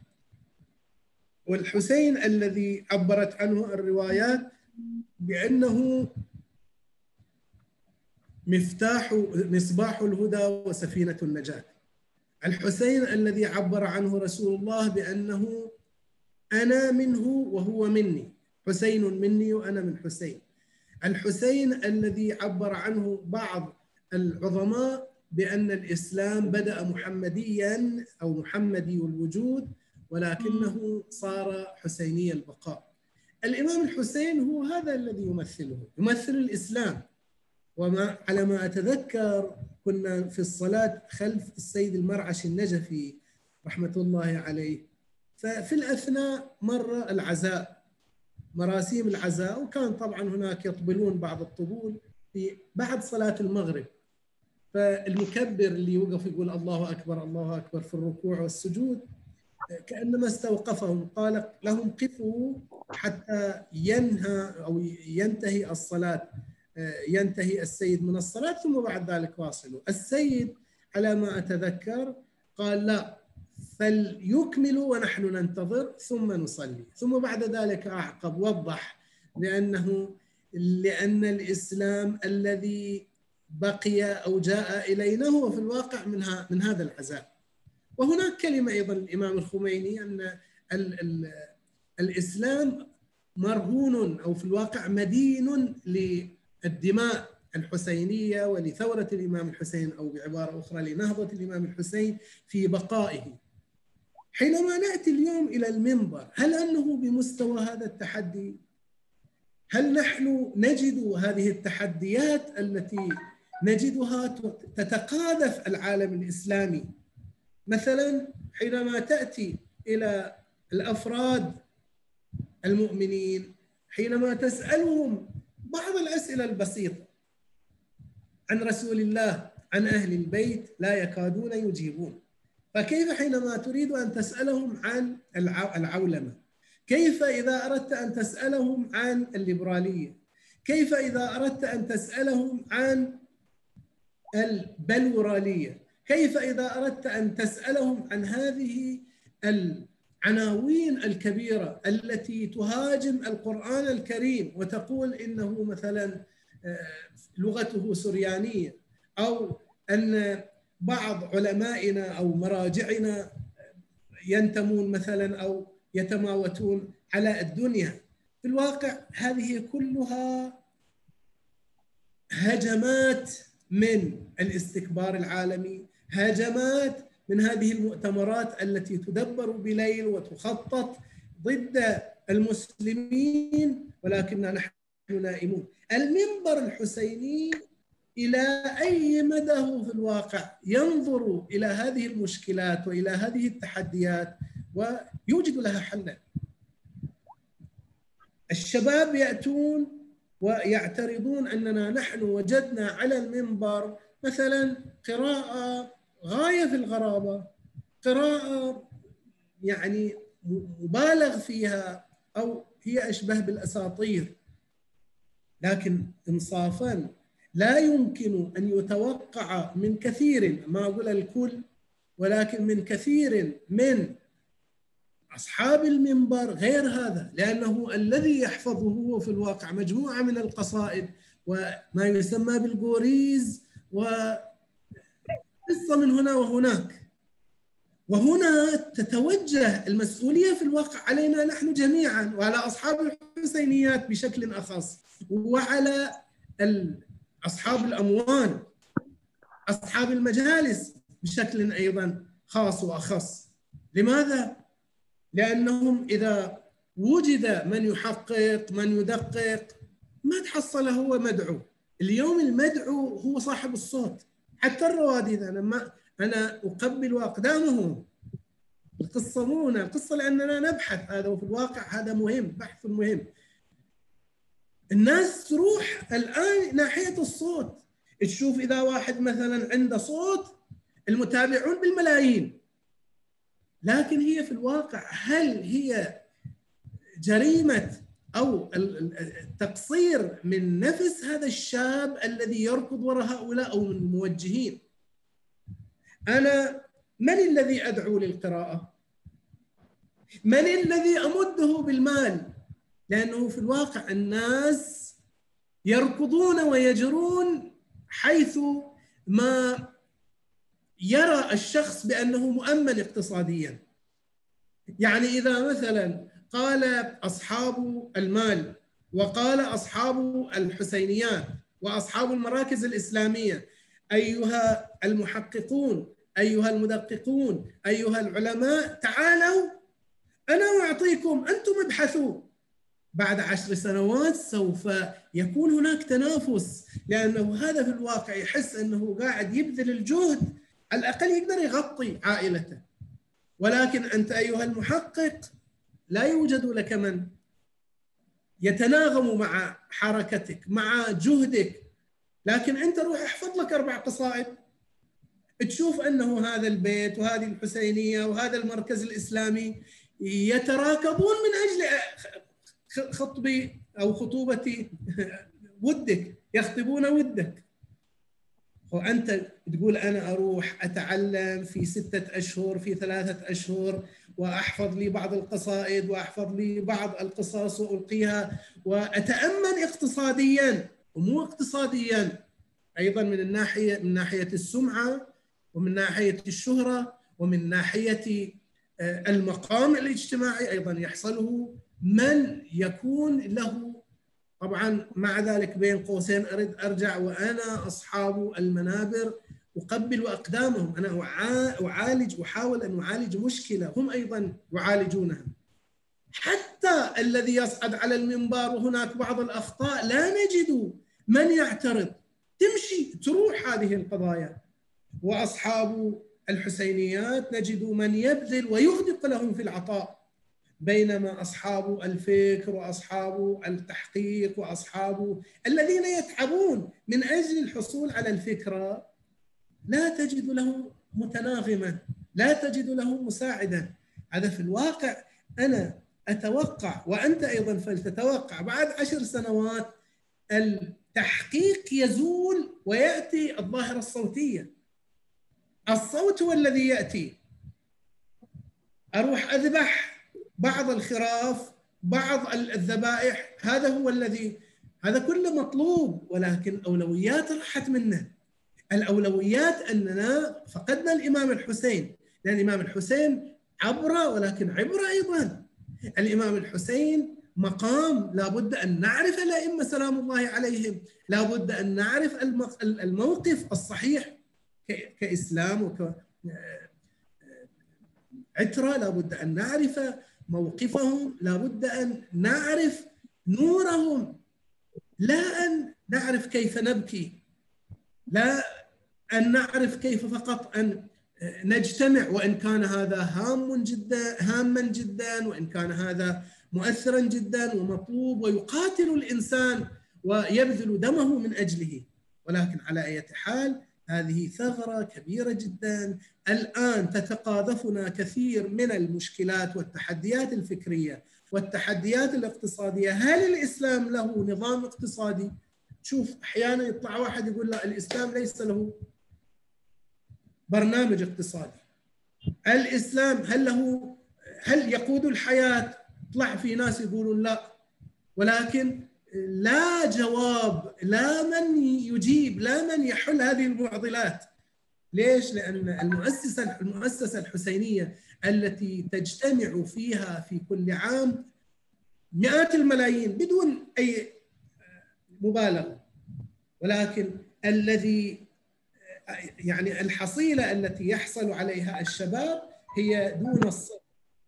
والحسين الذي عبرت عنه الروايات بأنه مفتاح مصباح الهدى وسفينة النجاة. الحسين الذي عبر عنه رسول الله بأنه أنا منه وهو مني. حسين مني وأنا من حسين. الحسين الذي عبر عنه بعض العظماء بأن الإسلام بدأ محمديا أو محمدي الوجود ولكنه صار حسيني البقاء. الإمام الحسين هو هذا الذي يمثله يمثل الإسلام. وما على ما أتذكر كنا في الصلاة خلف السيد المرعش النجفي رحمة الله عليه. ففي الأثناء مر العزاء مراسيم العزاء. وكان طبعا هناك يطبلون بعض الطبول في بعد صلاة المغرب. فالمكبر اللي وقف يقول الله أكبر الله أكبر في الركوع والسجود كأنما استوقفهم قال لهم قفوا حتى ينهى أو ينتهي الصلاة ينتهي السيد من الصلاة ثم بعد ذلك واصلوا. السيد على ما أتذكر قال لا فليكملوا ونحن ننتظر ثم نصلي. ثم بعد ذلك أعقب وضح لأنه لأن الإسلام الذي بقي أو جاء إلينا هو في الواقع منها من هذا العزاء وهناك كلمة أيضا الامام الخميني أن ال ال الإسلام مرهون أو في الواقع مدين للدماء الحسينية ولثورة الإمام الحسين أو بعبارة أخرى لنهضة الإمام الحسين في بقائه حينما نأتي اليوم إلى المنبر هل أنه بمستوى هذا التحدي؟ هل نحن نجد هذه التحديات التي نجدها تتقاذف العالم الإسلامي. مثلا حينما تأتي إلى الأفراد المؤمنين حينما تسألهم بعض الأسئلة البسيطة عن رسول الله عن أهل البيت لا يكادون يجيبون. فكيف حينما تريد أن تسألهم عن العولمة؟ كيف إذا أردت أن تسألهم عن الليبرالية؟ كيف إذا أردت أن تسألهم عن البلورالية. كيف إذا أردت أن تسألهم عن هذه العناوين الكبيرة التي تهاجم القرآن الكريم وتقول إنه مثلا آه، لغته سريانية أو أن بعض علمائنا أو مراجعنا ينتمون مثلا أو يتماوتون على الدنيا. في الواقع هذه كلها هجمات من الاستكبار العالمي. هجمات من هذه المؤتمرات التي تدبر بليل وتخطط ضد المسلمين ولكننا نحن نائمون. المنبر الحسيني إلى أي مدى هو في الواقع؟ ينظر إلى هذه المشكلات وإلى هذه التحديات ويوجد لها حلا الشباب يأتون ويعترضون أننا نحن وجدنا على المنبر مثلا قراءة غاية في الغرابة قراءة يعني مبالغ فيها أو هي أشبه بالأساطير. لكن انصافا لا يمكن أن يتوقع من كثير ما أقول الكل ولكن من كثير من أصحاب المنبر غير هذا لأنه الذي يحفظه هو في الواقع مجموعة من القصائد وما يسمى بالغوريز و قصه من هنا وهناك. وهنا تتوجه المسؤولية في الواقع علينا نحن جميعا وعلى أصحاب الحسينيات بشكل أخص وعلى أصحاب الأموال أصحاب المجالس بشكل أيضا خاص وأخص. لماذا؟ لأنهم إذا وجد من يحقق من يدقق ما تحصل هو مدعو. اليوم المدعو هو صاحب الصوت. حتى الرواديد أنا ما أنا أقبل أقدامهم. القصة مو القصة لأننا نبحث. هذا وفي الواقع هذا مهم. بحث مهم. الناس تروح الآن ناحية الصوت. تشوف إذا واحد مثلا عنده صوت المتابعون بالملايين. لكن هي في الواقع هل هي جريمة أو التقصير من نفس هذا الشاب الذي يركض وراء هؤلاء أو من الموجهين أنا من الذي أدعو للقراءة؟ من الذي أمده بالمال؟ لأنه في الواقع الناس يركضون ويجرون حيث ما يرى الشخص بأنه مؤمن اقتصاديا. يعني إذا مثلا قال أصحاب المال وقال أصحاب الحسينيات وأصحاب المراكز الإسلامية أيها المحققون أيها المدققون أيها العلماء تعالوا أنا أعطيكم أنتم ابحثوا. بعد عشر سنوات سوف يكون هناك تنافس لأنه هذا في الواقع يحس أنه قاعد يبذل الجهد على الأقل يقدر يغطي عائلته. ولكن أنت أيها المحقق لا يوجد لك من يتناغم مع حركتك مع جهدك. لكن أنت روح احفظ لك أربع قصائد. تشوف أنه هذا البيت وهذه الحسينية وهذا المركز الإسلامي يتراكضون من أجل خطبي أو خطوبتي ودك يخطبون ودك. وأنت تقول أنا أروح أتعلم في ستة أشهر في ثلاثة أشهر وأحفظ لي بعض القصائد وأحفظ لي بعض القصص وألقيها واتامن اقتصاديا ومو اقتصاديا أيضا من الناحية من ناحية السمعة ومن ناحية الشهرة ومن ناحية آه، المقام الاجتماعي أيضا يحصله من يكون له طبعا مع ذلك بين قوسين اريد أرجع وأنا أصحاب المنابر أقبل اقدامهم أنا أعالج أحاول أن أعالج مشكلة. هم أيضا يعالجونها. حتى الذي يصعد على المنبر وهناك بعض الأخطاء لا نجد من يعترض. تمشي تروح هذه القضايا. وأصحاب الحسينيات نجد من يبذل ويغدق لهم في العطاء. بينما أصحاب الفكر وأصحاب التحقيق وأصحاب الذين يتعبون من أجل الحصول على الفكرة لا تجد له متناغما لا تجد له مساعدا. هذا في الواقع. أنا أتوقع وأنت أيضا فلتتوقع بعد عشر سنوات التحقيق يزول ويأتي الظاهرة الصوتية. الصوت هو الذي يأتي. أروح أذبح بعض الخراف بعض الذبائح هذا هو الذي هذا كله مطلوب ولكن أولويات راحت منه. الأولويات أننا فقدنا الإمام الحسين لأن الإمام الحسين عبرة ولكن عبرة أيضا. الإمام الحسين مقام لابد أن نعرف الأئمة سلام الله عليهم. لابد أن نعرف الموقف الصحيح كإسلام وك عترة. لابد أن نعرف موقفهم لابد أن نعرف نورهم لا أن نعرف كيف نبكي لا أن نعرف كيف فقط أن نجتمع وإن كان هذا هام جدا هاما جدا وإن كان هذا مؤثرا جدا ومطلوب ويقاتل الإنسان ويبذل دمه من أجله. ولكن على أي حال هذه ثغرة كبيرة جدا. الآن تتقاذفنا كثير من المشكلات والتحديات الفكرية والتحديات الاقتصادية. هل الإسلام له نظام اقتصادي؟ شوف أحيانا يطلع واحد يقول لا الإسلام ليس له برنامج اقتصادي. الإسلام هل له هل يقود الحياة؟ طلع في ناس يقولون لا. ولكن لا جواب لا من يجيب لا من يحل هذه المعضلات. ليش؟ لأن المؤسسة المؤسسة الحسينية التي تجتمع فيها في كل عام مئات الملايين بدون أي مبالغة. ولكن الذي يعني الحصيلة التي يحصل عليها الشباب هي دون الصفر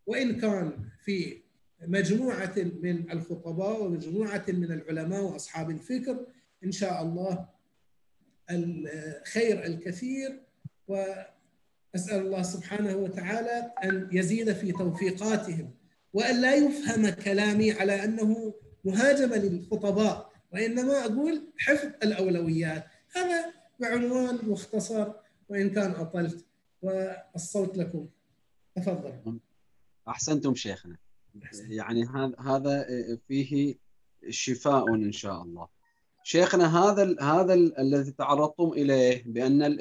وإن كان في مجموعة من الخطباء ومجموعة من العلماء وأصحاب الفكر إن شاء الله الخير الكثير. وأسأل الله سبحانه وتعالى أن يزيد في توفيقاتهم وأن لا يفهم كلامي على أنه مهاجمه للخطباء وإنما أقول حفظ الأولويات. هذا بعنوان مختصر وإن كان أطلت والصوت لكم. تفضل. أحسنتم شيخنا. يعني هذا هذا فيه شفاء إن شاء الله. شيخنا هذا هذا الذي تعرضتم إليه بأن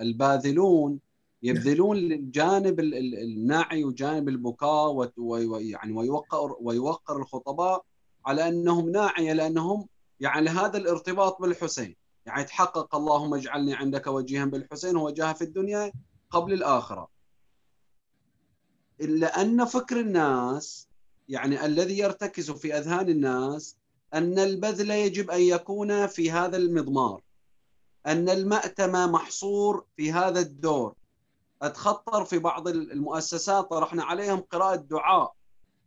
الباذلون يبذلون الجانب النعي وجانب البكاء ويعني ويوقر ويوقر الخطباء على أنهم ناعيه لأنهم يعني هذا الارتباط بالحسين. يعني تحقق اللهم اجعلني عندك وجيها بالحسين وجاهه في الدنيا قبل الآخرة. إلا أن فكر الناس يعني الذي يرتكز في أذهان الناس أن البذل يجب أن يكون في هذا المضمار أن المأتم محصور في هذا الدور. أتخطر في بعض المؤسسات طرحنا عليهم قراءة دعاء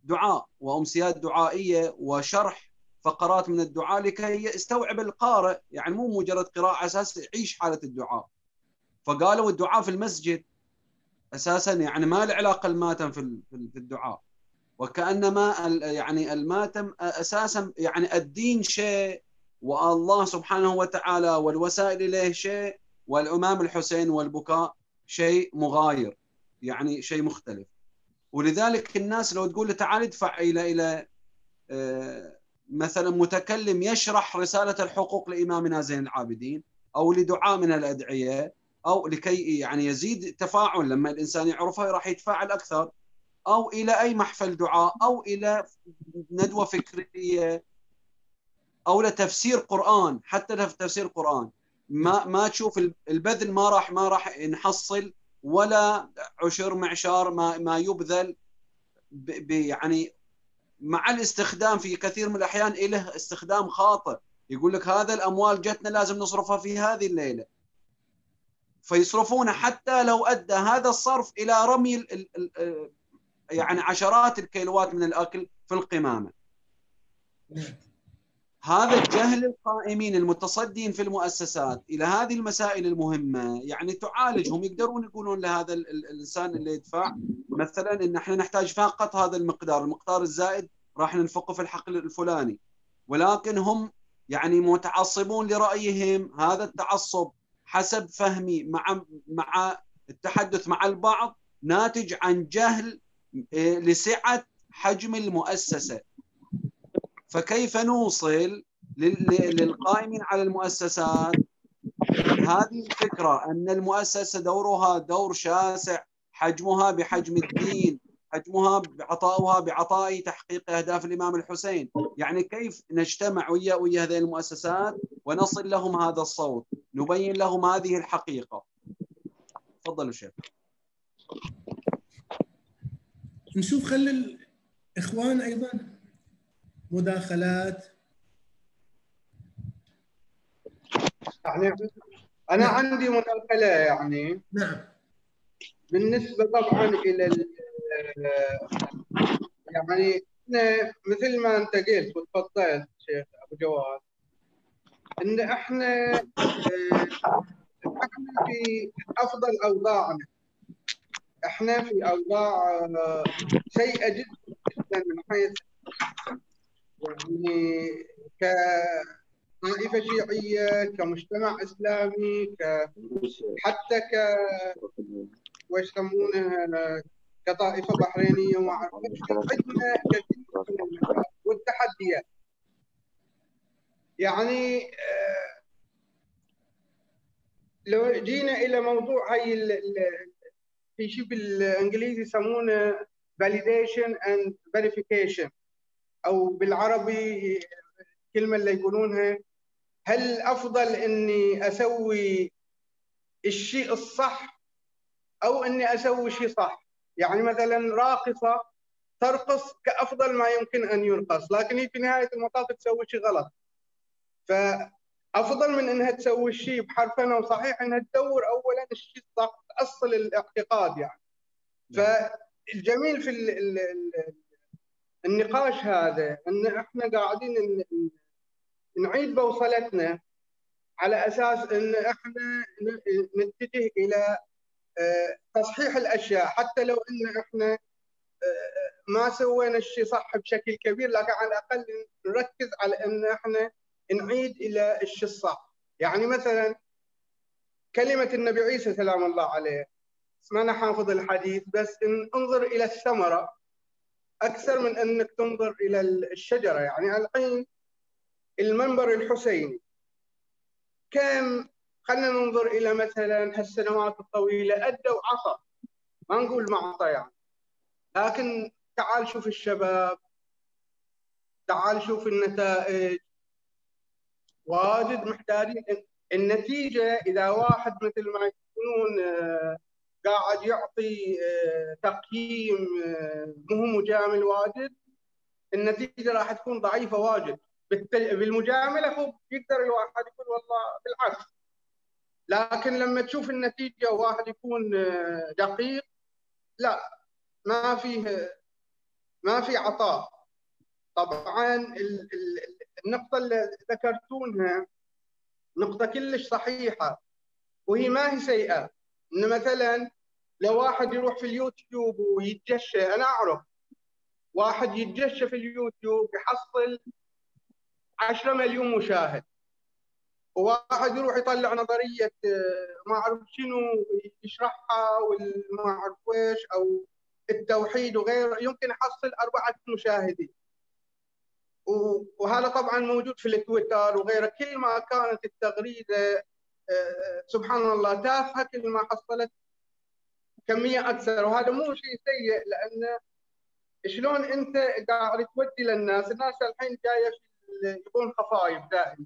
دعاء وأمسيات دعائية وشرح فقرات من الدعاء لكي يستوعب القارئ يعني مو مجرد قراءة أساس يعيش حالة الدعاء. فقالوا الدعاء في المسجد أساسا يعني ما له علاقة الماتم في في الدعاء. وكأنما يعني الماتم أساسا يعني الدين شيء والله سبحانه وتعالى والوسائل إليه شيء والأمام الحسين والبكاء شيء مغاير يعني شيء مختلف. ولذلك الناس لو تقول له تعال ادفع إلى إلى مثلا متكلم يشرح رسالة الحقوق لإمامنا زين العابدين أو لدعاء من الأدعية أو لكي يعني يزيد تفاعل لما الإنسان يعرفها راح يتفاعل أكثر. أو إلى أي محفل دعاء أو إلى ندوة فكرية أو لتفسير قرآن حتى تفسير قرآن. ما ما تشوف البذل ما راح ما راح نحصل ولا عشر معشار ما ما يبذل يعني مع الاستخدام في كثير من الأحيان له استخدام خاطئ. يقول لك هذا الأموال جتنا لازم نصرفها في هذه الليلة. فيصرفونه حتى لو أدى هذا الصرف إلى رمي ال ال ال يعني عشرات الكيلوات من الأكل في القمامة. هذا الجهل القائمين المتصدين في المؤسسات إلى هذه المسائل المهمة يعني تعالجهم يقدرون يقولون لهذا الإنسان اللي يدفع مثلا إن إحنا نحتاج فقط هذا المقدار، المقدار الزائد راح ننفقه في الحقل الفلاني ولكن هم يعني متعصبون لرأيهم هذا التعصب حسب فهمي مع مع التحدث مع البعض ناتج عن جهل إيه، لسعة حجم المؤسسة. فكيف نوصل للقائمين على المؤسسات؟ هذه الفكرة أن المؤسسة دورها دور شاسع حجمها بحجم الدين. حجمها بعطاؤها بعطاء تحقيق أهداف الإمام الحسين، يعني كيف نجتمع ويا ويا هذه المؤسسات ونصل لهم هذا الصوت، نبين لهم هذه الحقيقة. تفضلوا شيخ. نشوف خلي الإخوان أيضا. مداخلات. يعني أنا عندي مداخلة يعني. نعم. بالنسبة طبعا إلى يعني مثل ما انت قلت وتفضلت شيخ أبو جواد إن إحنا إحنا في أفضل أوضاعنا. إحنا في أوضاع سيئة جدا من حيث يعني كطائفة شيعية كمجتمع إسلامي ك حتى ك وش يسمونه كطائفة بحرينية اعرف عندنا والتحديات يعني آه، لو جينا إلى موضوع هاي في شيء بالإنجليزي يسمونه validation and verification أو بالعربي الكلمة اللي يقولونها هل أفضل إني أسوي الشيء الصح أو إني أسوي شيء صح؟ يعني مثلا راقصة ترقص كأفضل ما يمكن أن يرقص لكن هي في نهاية المطاف تسوي شيء غلط. فأفضل من إنها تسوي الشيء بحرفنه وصحيح إنها تدور اولا الشيء الصح تاصل الاعتقاد يعني. فالجميل في النقاش هذا إن إحنا قاعدين نعيد بوصلتنا على أساس إن إحنا نتجه إلى تصحيح الأشياء حتى لو إن إحنا آه، ما سوينا الشيء صح بشكل كبير لكن على الأقل نركز على إن إحنا نعيد إلى الشيء الصح. يعني مثلا كلمة النبي عيسى سلام الله عليه ما أنا حافظ الحديث بس إن انظر إلى الثمرة أكثر من إنك تنظر إلى الشجرة. يعني الحين المنبر الحسيني كم خلينا ننظر إلى مثلا هالسنوات الطويلة ادوا عصا ما نقول معطى يعني. لكن تعال شوف الشباب تعال شوف النتائج. واجد محتاجين النتيجة إذا واحد مثل ما يكونون آه، قاعد يعطي آه، تقييم آه، مو مجامل واجد النتيجة راح تكون ضعيفة واجد. بالمجاملة هو يقدر الواحد يقول والله بالعكس. لكن لما تشوف النتيجة وواحد يكون آه، دقيق لا ما فيه ما في عطاء. طبعا النقطة اللي ذكرتونها نقطة كلش صحيحة وهي ما هي سيئة. إن مثلا لو واحد يروح في اليوتيوب ويتجشى أنا أعرف واحد يتجشى في اليوتيوب يحصل 10 مليون مشاهد. وواحد يروح يطلع نظرية آه، ما أعرف شنو يشرحها والما أعرف إيش أو التوحيد وغيره. يمكن يحصل أربعة مشاهدين. وهذا طبعا موجود في التويتر وغيره. كل ما كانت التغريدة آه، سبحان الله تافهة كل ما حصلت كمية أكثر. وهذا مو شيء سيء لأن شلون أنت قاعد تودي للناس؟ الناس الحين جاية يبون خفايف دائما.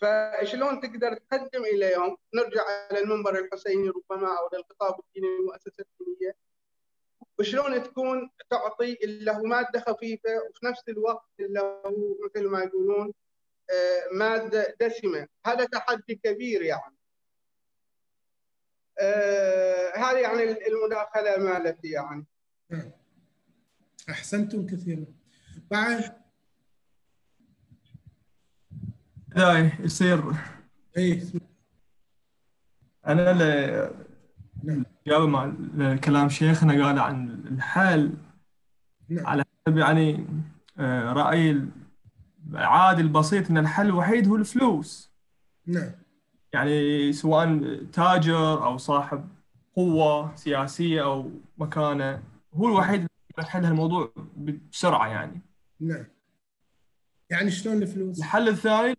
فشلون تقدر تقدم إليهم؟ نرجع على المنبر الحسيني ربما أو للخطاب الديني المؤسسة الدينية. وشلون تكون تعطي له مادة خفيفة وفي نفس الوقت له مثل ما يقولون آه، مادة دسمة. هذا تحدي كبير يعني. آه، هذه يعني المداخلة مالتي يعني. نعم. أحسنتم كثيرا. بعد لا يصير. اي أنا ل- جاوب مع كلام شيخنا قال عن الحل نعم. على حسب يعني آه، رأيي العادي البسيط إن الحل الوحيد هو الفلوس. نعم. يعني سواء تاجر أو صاحب قوة سياسية أو مكانة هو الوحيد اللي يحل هالموضوع بسرعة يعني. نعم. يعني شلون الفلوس؟ الحل الثاني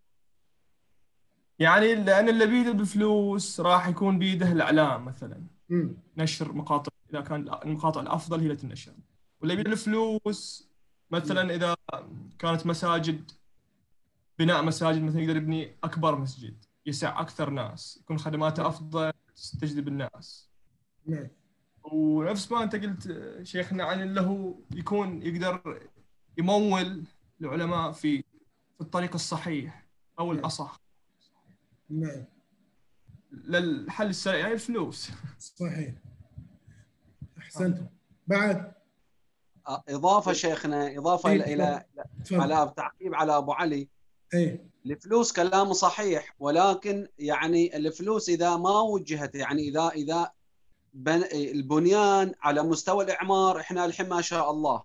يعني لأن اللي بيده بالفلوس راح يكون بيده الإعلام مثلا. مم. نشر مقاطع إذا كان المقاطع الأفضل هي اللي تنشر واللي بيده الفلوس مثلا إذا كانت مساجد بناء مساجد مثلا يقدر يبني أكبر مسجد يسع أكثر ناس يكون خدماته أفضل تجذب الناس. نعم ونفس ما أنت قلت شيخنا عن اللي هو يكون يقدر يمول العلماء في في الطريق الصحيح أو الأصح. نعم. للحل السريع يعني الفلوس. صحيح. أحسنتم. بعد. إضافة شيخنا إضافة إيه، إلى إلى تفضل. على تعقيب على أبو علي. اي الفلوس كلامه صحيح ولكن يعني الفلوس إذا ما وجهت يعني اذا إذا بن البنيان على مستوى الإعمار إحنا الحين ما شاء الله.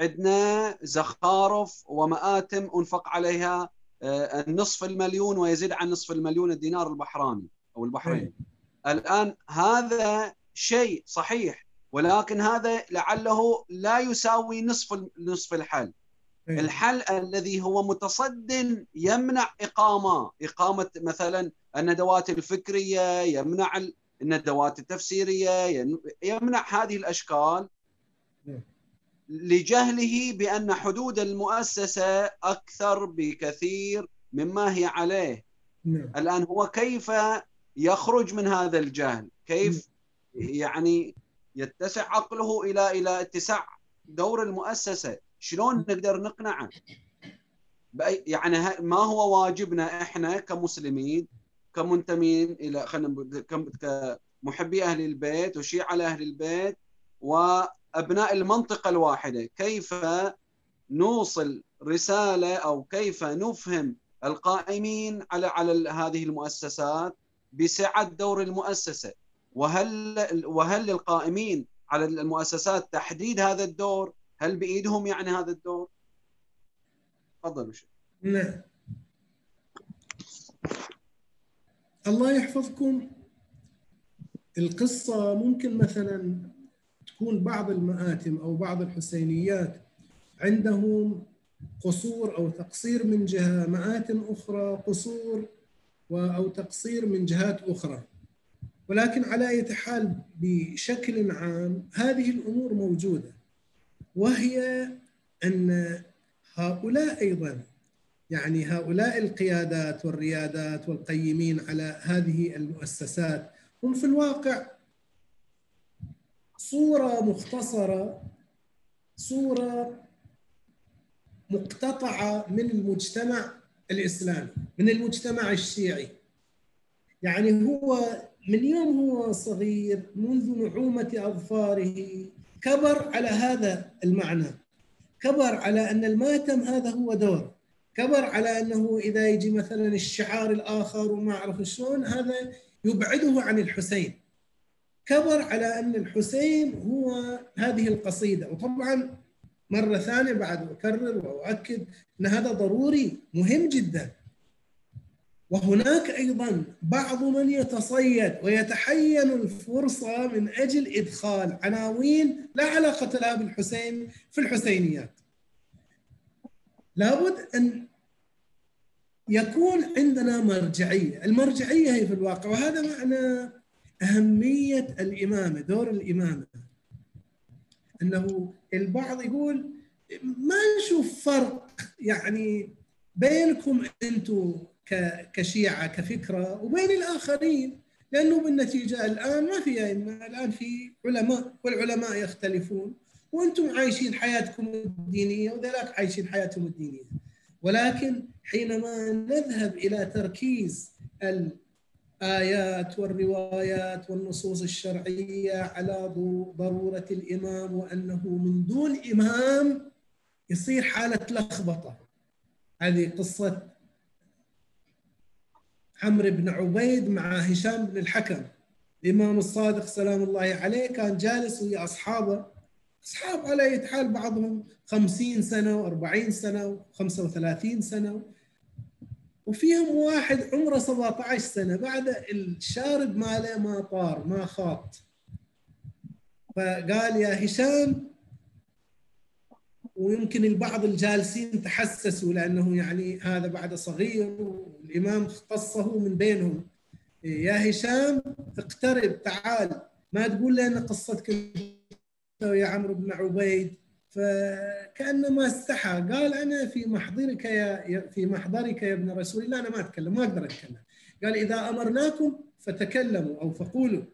عندنا زخارف ومآتم أنفق عليها آه، النصف المليون ويزيد عن نصف المليون الدينار البحراني أو البحريني الآن هذا شيء صحيح ولكن هذا لعله لا يساوي نصف نصف الحل. الحل الذي هو متصد يمنع إقامة إقامة مثلا الندوات الفكرية يمنع الندوات التفسيرية ين- يمنع هذه الأشكال نعم. لجهله بأن حدود المؤسسة أكثر بكثير مما هي عليه. نعم. الآن هو كيف يخرج من هذا الجهل؟ كيف يعني يتسع عقله إلى إلى اتساع دور المؤسسة؟ شلون نقدر نقنعه؟ يعني ما هو واجبنا إحنا كمسلمين كمنتمين إلى خلينا كمحبي أهل البيت وشيعة لاهل البيت وابناء المنطقة الواحدة. كيف نوصل رسالة أو كيف نفهم القائمين على على هذه المؤسسات بسعة دور المؤسسة؟ وهل وهل للقائمين على المؤسسات تحديد هذا الدور؟ هل بإيدهم يعني هذا الدور؟ تفضل نعم الله يحفظكم. القصة ممكن مثلا تكون بعض المآتم أو بعض الحسينيات عندهم قصور أو تقصير من جهة مآتم أخرى قصور أو تقصير من جهات أخرى. ولكن على أي حال بشكل عام هذه الأمور موجودة. وهي أن هؤلاء أيضا يعني هؤلاء القيادات والريادات والقيمين على هذه المؤسسات هم في الواقع صورة مختصرة صورة مقتطعة من المجتمع الإسلامي من المجتمع الشيعي. يعني هو من يوم هو صغير منذ نعومة أظفاره كبر على هذا المعنى. كبر على أن الماتم هذا هو دور. كبر على أنه إذا يجي مثلا الشعار الآخر وما أعرف شلون هذا يبعده عن الحسين. كبر على أن الحسين هو هذه القصيدة. وطبعا مرة ثانية بعد أكرر وأؤكد أن هذا ضروري مهم جدا. وهناك أيضا بعض من يتصيد ويتحين الفرصة من أجل إدخال عناوين لا علاقة لها بالحسين في الحسينيات. لابد أن يكون عندنا مرجعية. المرجعية هي في الواقع وهذا معنى أهمية الإمامة دور الإمامة. أنه البعض يقول ما نشوف فرق يعني بينكم أنتم كشيعة كفكرة وبين الآخرين لأنه بالنتيجة الآن ما في أئمة الآن في علماء والعلماء يختلفون. وأنتم عايشين حياتكم الدينية وذلك عايشين حياتهم الدينية. ولكن حينما نذهب إلى تركيز آيات والروايات والنصوص الشرعية على ضرورة الإمام وأنه من دون إمام يصير حالة لخبطة. هذه قصة عمرو بن عبيد مع هشام بن الحكم. الإمام الصادق سلام الله عليه كان جالس ويا أصحابه. أصحاب على حال بعضهم خمسين سنة وأربعين سنة وخمسة وثلاثين سنة وفيهم واحد عمره 17 سنة بعد الشارب ماله ما طار ما خاط. فقال يا هشام ويمكن البعض الجالسين تحسسوا لأنه يعني هذا بعد صغير والإمام اختصه من بينهم. يا هشام اقترب تعال. ما تقول لنا قصتك يا عمرو بن عبيد؟ فكأنما استحى. قال أنا في محضرك يا في محضرك يا ابن رسول الله. أنا ما أتكلم ما أقدر أتكلم. قال إذا أمرناكم فتكلموا أو فقولوا.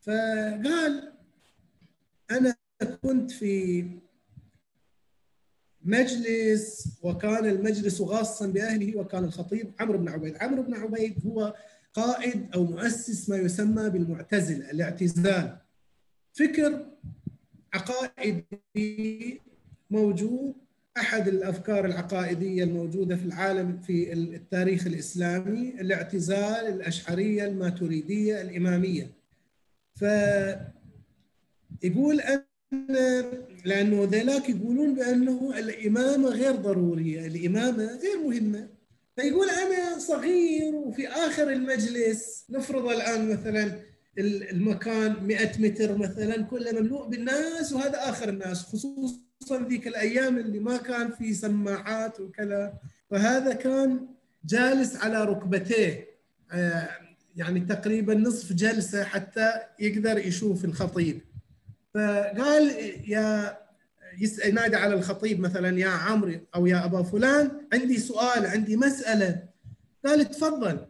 فقال أنا كنت في مجلس وكان المجلس غاصا بأهله وكان الخطيب عمرو بن عبيد، عمرو بن عبيد هو قائد أو مؤسس ما يسمى بالمعتزلة الاعتزال. فكر عقائدي موجود أحد الأفكار العقائدية الموجودة في العالم في التاريخ الإسلامي الاعتزال الأشعرية الماتريدية الإمامية. ف يقول ان لأنه ذلاك يقولون بأنه الإمامة غير ضرورية، الإمامة غير مهمة. فيقول أنا صغير وفي آخر المجلس نفرض الآن مثلا المكان 100 متر مثلا كله مملوء بالناس وهذا آخر الناس خصوصا ذيك الأيام اللي ما كان في سماعات وكذا. فهذا كان جالس على ركبتيه يعني تقريبا نصف جلسة حتى يقدر يشوف الخطيب. فقال يا ينادي على الخطيب مثلا يا عمرو أو يا أبا فلان عندي سؤال عندي مسألة. قال تفضل.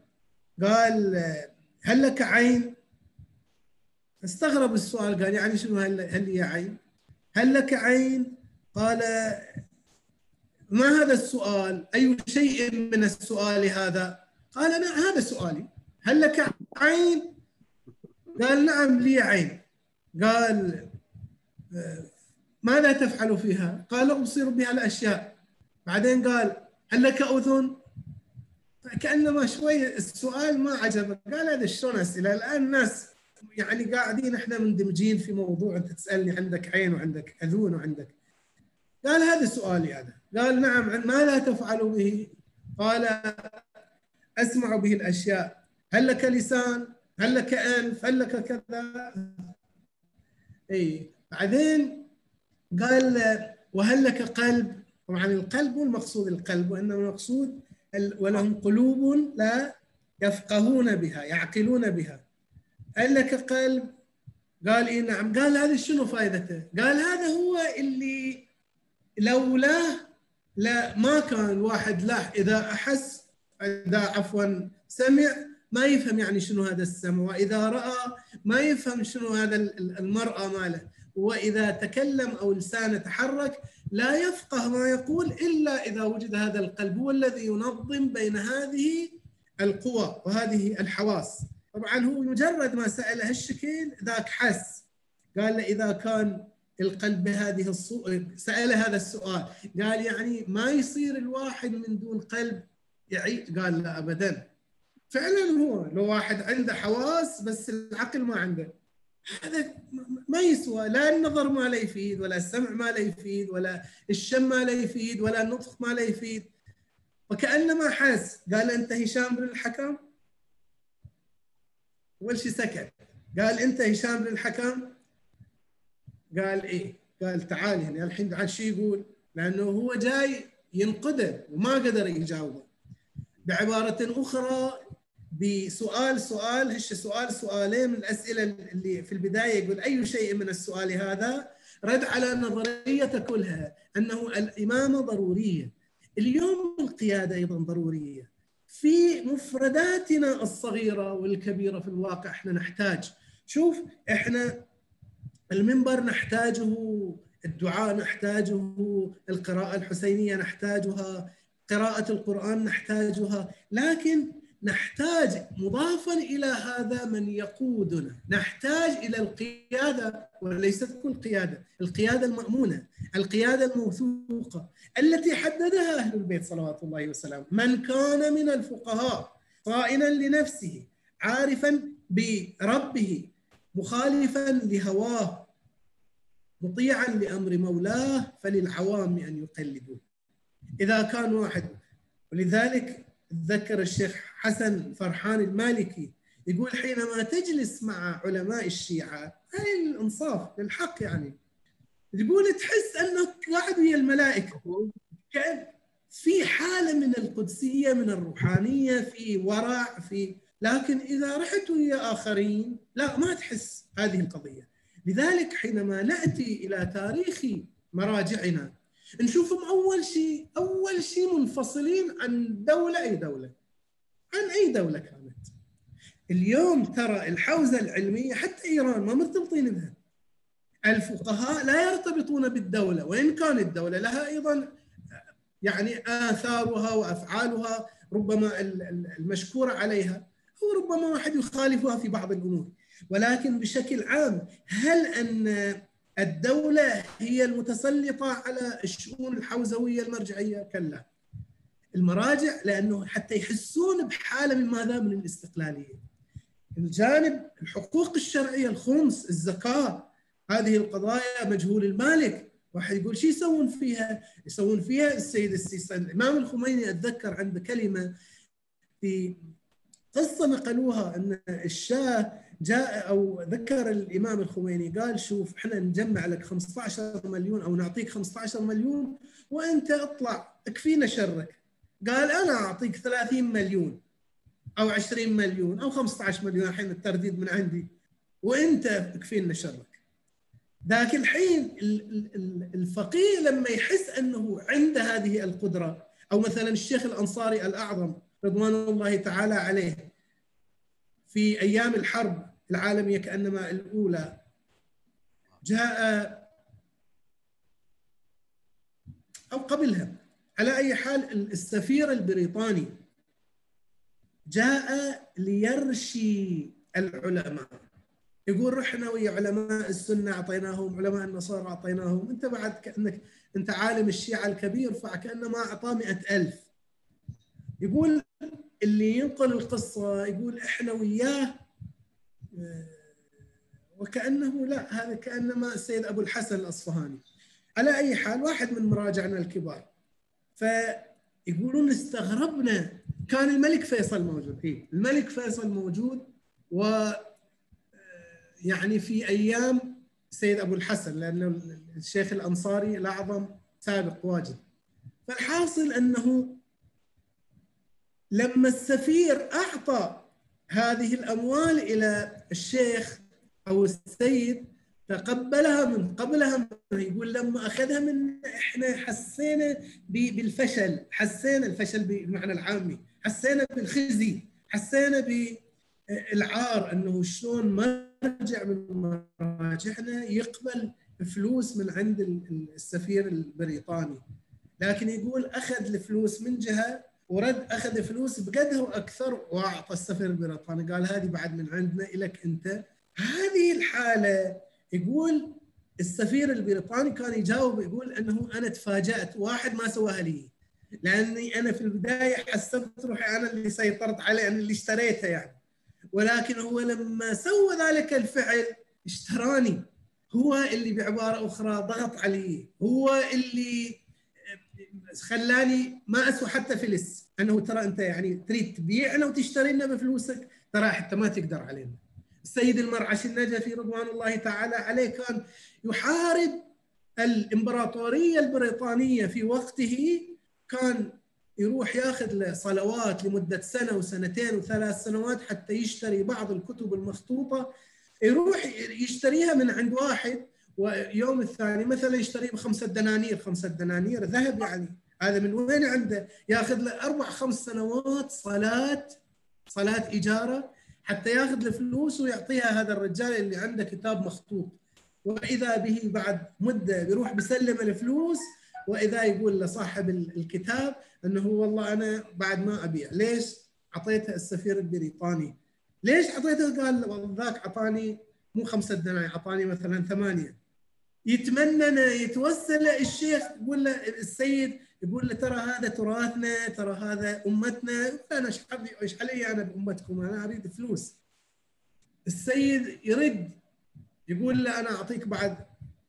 قال هل لك عين؟ استغرب السؤال قال يعني شنو هل هل لي عين؟ هل لك عين؟ قال ما هذا السؤال؟ أي شيء من السؤال هذا؟ قال نعم هذا سؤالي. هل لك عين؟ قال نعم لي عين. قال ماذا تفعل فيها؟ قال أبصر بها الأشياء. بعدين قال هل لك أذن؟ كأنما شوي السؤال ما عجبه. قال هذا شلون أسئلة؟ الآن الناس يعني قاعدين إحنا مندمجين في موضوع انت تسألني عندك عين وعندك أذون وعندك قال هذا سؤالي أنا قال نعم ماذا تفعل به؟ قال أسمع به الأشياء هل لك لسان؟ هل لك أنف؟ هل لك كذا؟ اي بعدين قال وهل لك قلب؟ طبعا القلب المقصود القلب وإنما المقصود ولهم قلوب لا يفقهون بها يعقلون بها هل لك قلب؟ قال اي نعم قال هذا شنو فائدته؟ قال هذا هو اللي لولاه لا ما كان الواحد له إذا أحس إذا عفوا سمع ما يفهم يعني شنو هذا السمع وإذا رأى ما يفهم شنو هذا المرأة ماله وإذا تكلم أو لسانه تحرك لا يفقه ما يقول إلا إذا وجد هذا القلب هو الذي ينظم بين هذه القوى وهذه الحواس طبعا هو مجرد ما سأل هالشكل ذاك حس. قال له إذا كان القلب بهذه الصورة سأل هذا السؤال. قال يعني ما يصير الواحد من دون قلب يعيش؟ قال لا أبدا. فعلا هو لو واحد عنده حواس بس العقل ما عنده. هذا ما يسوى. لا النظر ما لا يفيد ولا السمع ما لا يفيد ولا الشم ما لا يفيد ولا النطق ما لا يفيد. وكأنما حس. قال أنت هشام بن الحكم؟ أول شيء سكت. قال أنت هشام بن الحكم قال إيه؟ قال تعال هنا الحين عاد شو يقول؟ لأنه هو جاي ينقده وما قدر يجاوبه. بعبارة أخرى بسؤال سؤال هش سؤال سؤالين من الأسئلة اللي في البداية يقول أي شيء من السؤال هذا؟ رد على نظرية كلها أنه الإمامة ضرورية. اليوم القيادة أيضا ضرورية. في مفرداتنا الصغيرة والكبيرة في الواقع إحنا نحتاج. شوف إحنا المنبر نحتاجه الدعاء نحتاجه القراءة الحسينية نحتاجها قراءة القرآن نحتاجها لكن نحتاج مضافا إلى هذا من يقودنا، نحتاج إلى القيادة وليست كل قيادة، القيادة المأمونة، القيادة الموثوقة التي حددها أهل البيت صلوات الله وسلامه، من كان من الفقهاء صائنا لنفسه عارفا بربه مخالفا لهواه مطيعا لأمر مولاه فللعوام أن يقلدوه. إذا كان واحد ولذلك تذكر الشيخ حسن فرحان المالكي يقول حينما تجلس مع علماء الشيعة هاي الإنصاف للحق يعني. يقول تحس أنك قاعد ويا الملائكة كأن في حالة من القدسية من الروحانية في ورع في لكن إذا رحت ويا آخرين لا ما تحس هذه القضية. لذلك حينما نأتي إلى تاريخ مراجعنا نشوفهم أول شيء أول شيء منفصلين عن دولة أي دولة. عن أي دولة كانت. اليوم ترى الحوزة العلمية حتى إيران ما مرتبطين بها. الفقهاء لا يرتبطون بالدولة وإن كانت الدولة لها أيضا يعني آثارها وأفعالها ربما المشكورة عليها أو ربما واحد يخالفها في بعض الأمور. ولكن بشكل عام هل أن الدولة هي المتسلطة على الشؤون الحوزوية المرجعية كلا المراجع لأنه حتى يحسون بحالة من ماذا؟ من الاستقلالية. الجانب الحقوق الشرعية الخمس الزكاة هذه القضايا مجهول المالك. واحد يقول شو يسوون فيها؟ يسوون فيها السيد السيسي. الإمام الخميني أتذكر عنده كلمة في قصة نقلوها أن الشاه جاء أو ذكر الإمام الخميني قال شوف إحنا نجمع لك 15 مليون أو نعطيك 15 مليون وأنت اطلع اكفينا شرك. قال أنا أعطيك 30 مليون أو 20 مليون أو 15 مليون الحين الترديد من عندي وأنت اكفينا شرك. ذاك الحين الفقيه لما يحس أنه عنده هذه القدرة أو مثلا الشيخ الأنصاري الأعظم رضوان الله تعالى عليه في أيام الحرب العالمية كأنما الأولى. جاء أو قبلها. على أي حال السفير البريطاني جاء ليرشي العلماء. يقول رحنا ويا علماء السنة أعطيناهم علماء النصارى أعطيناهم. أنت بعد كأنك أنت عالم الشيعة الكبير فكأنما اعطاه مئة ألف. يقول اللي ينقل القصة يقول إحنا وياه وكأنه لا هذا كأنما السيد أبو الحسن الأصفهاني. على أي حال واحد من مراجعنا الكبار. فيقولون استغربنا كان الملك فيصل موجود. إيه؟ الملك فيصل موجود و يعني في أيام السيد أبو الحسن لأنه الشيخ الأنصاري الأعظم سابق واجد. فالحاصل أنه لما السفير أعطى هذه الأموال إلى الشيخ أو السيد تقبلها من قبلها يقول لما أخذها من إحنا حسينا بالفشل حسينا الفشل بالمعنى العامي حسينا بالخزي حسينا بالعار إنه شلون مرجع من مراجعنا يقبل فلوس من عند السفير البريطاني. لكن يقول أخذ الفلوس من جهة ورد أخذ فلوس بقدها وأكثر وأعطى السفير البريطاني قال هذه بعد من عندنا لك أنت. هذه الحالة يقول السفير البريطاني كان يجاوب يقول أنه أنا تفاجأت. واحد ما سواها لي. لأني أنا في البداية حسبت روحي أنا اللي سيطرت عليه أنا اللي اشتريته يعني. ولكن هو لما سوى ذلك الفعل اشتراني. هو اللي بعبارة أخرى ضغط علي هو اللي خلاني ما أسوى حتى فلس أنه ترى أنت يعني تريد تبيعنا وتشتري لنا بفلوسك ترى حتى ما تقدر علينا. السيد المرعش النجفي رضوان الله تعالى عليه كان يحارب الإمبراطورية البريطانية في وقته كان يروح ياخذ له صلوات لمدة سنة وسنتين وثلاث سنوات حتى يشتري بعض الكتب المخطوطة. يروح يشتريها من عند واحد ويوم الثاني مثلا يشتري بخمسة دنانير خمسة دنانير ذهب يعني. هذا من وين عنده؟ ياخذ له أربع خمس سنوات صلاة صلاة إجارة حتى ياخذ الفلوس ويعطيها هذا الرجال اللي عنده كتاب مخطوط. وإذا به بعد مدة بيروح بيسلم الفلوس وإذا يقول لصاحب الكتاب إنه والله أنا بعد ما أبيع. ليش؟ أعطيته السفير البريطاني؟ ليش أعطيته؟ قال ذاك أعطاني مو خمسة دنانير أعطاني مثلا ثمانية. يتمنى يتوسل الشيخ يقول له السيد يقول له ترى هذا تراثنا ترى هذا أمتنا. أنا إيش علي أنا بأمتكم؟ أنا أريد فلوس. السيد يرد يقول له أنا أعطيك بعد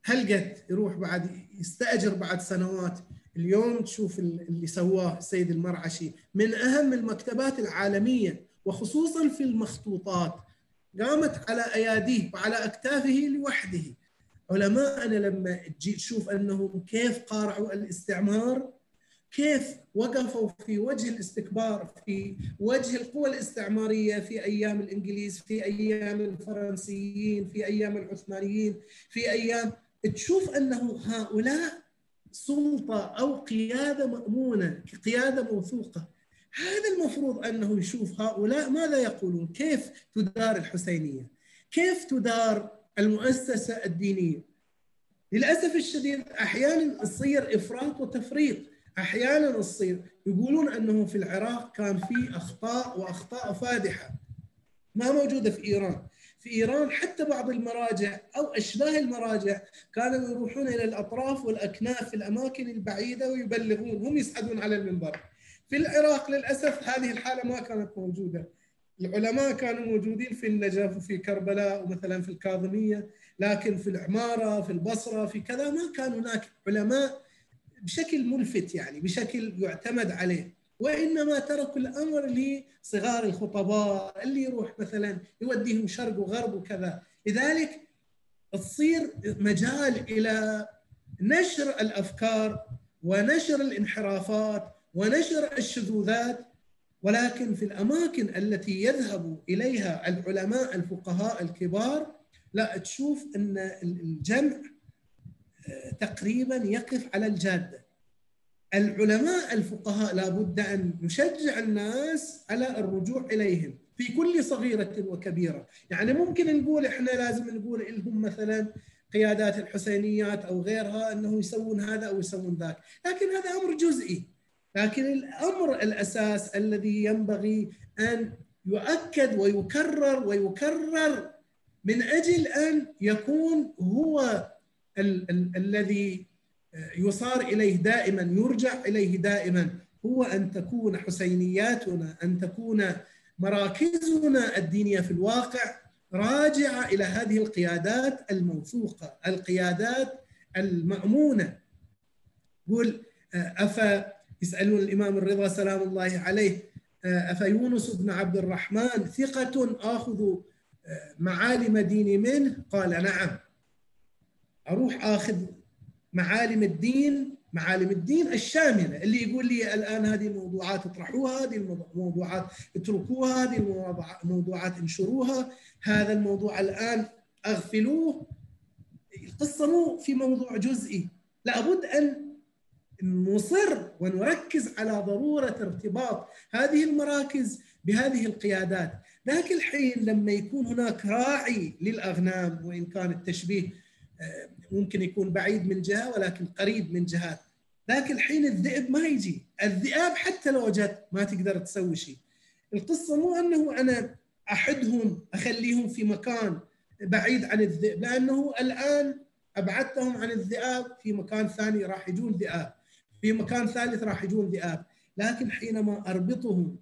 هلقت يروح بعد يستأجر بعد سنوات. اليوم تشوف اللي سواه السيد المرعشي من أهم المكتبات العالمية وخصوصا في المخطوطات. قامت على أياديه وعلى أكتافه لوحده. علماءنا لما تجي تشوف أنهم كيف قارعوا الاستعمار كيف وقفوا في وجه الاستكبار في وجه القوى الاستعمارية في أيام الإنجليز في أيام الفرنسيين في أيام العثمانيين في أيام تشوف أنه هؤلاء سلطة أو قيادة مأمونة قيادة موثوقة. هذا المفروض أنه يشوف هؤلاء ماذا يقولون؟ كيف تدار الحسينية؟ كيف تدار المؤسسة الدينية؟ للأسف الشديد أحيانا تصير إفراط وتفريط. أحيانا تصير. يقولون أنه في العراق كان في أخطاء وأخطاء فادحة. ما موجودة في إيران. في إيران حتى بعض المراجع أو أشباه المراجع كانوا يروحون إلى الأطراف والأكناف في الأماكن البعيدة ويبلغون هم يصعدون على المنبر. في العراق للأسف هذه الحالة ما كانت موجودة. العلماء كانوا موجودين في النجف وفي كربلاء ومثلا في الكاظمية لكن في العمارة في البصرة في كذا ما كان هناك علماء بشكل ملفت يعني بشكل يعتمد عليه. وإنما تركوا الأمر لصغار الخطباء اللي يروح مثلا يوديهم شرق وغرب وكذا. لذلك تصير مجال إلى نشر الأفكار ونشر الانحرافات ونشر الشذوذات. ولكن في الأماكن التي يذهب إليها العلماء الفقهاء الكبار لا تشوف أن الجمع تقريبا يقف على الجادة. العلماء الفقهاء لابد أن نشجع الناس على الرجوع إليهم في كل صغيرة وكبيرة، يعني ممكن نقول إحنا لازم نقول لهم مثلا قيادات الحسينيات أو غيرها أنه يسوون هذا أو يسوون ذاك، لكن هذا أمر جزئي. لكن الأمر الأساس الذي ينبغي أن يؤكد ويكرر ويكرر من أجل أن يكون هو ال- ال- الذي يصار إليه دائما يرجع إليه دائما هو أن تكون حسينياتنا أن تكون مراكزنا الدينية في الواقع راجعة إلى هذه القيادات الموثوقة، القيادات المأمونة. يقول أفا يسألون الإمام الرضا سلام الله عليه افيونس بن عبد الرحمن ثقة آخذ معالم ديني منه؟ قال نعم. أروح آخذ معالم الدين معالم الدين الشاملة اللي يقول لي الآن هذه الموضوعات اطرحوها هذه الموضوعات اتركوها هذه الموضوعات انشروها. هذا الموضوع الآن أغفلوه. القصة مو في موضوع جزئي. لابد أن نصر ونركز على ضرورة ارتباط هذه المراكز بهذه القيادات. ذاك الحين لما يكون هناك راعي للأغنام وإن كان التشبيه ممكن يكون بعيد من جهة ولكن قريب من جهات ذاك الحين الذئب ما يجي. الذئاب حتى لو جت ما تقدر تسوي شيء. القصة مو أنه أنا أحدهم أخليهم في مكان بعيد عن الذئب لأنه الآن أبعدتهم عن الذئاب في مكان ثاني راح يجون ذئاب. في مكان ثالث راح يجون ذئاب. لكن حينما أربطهم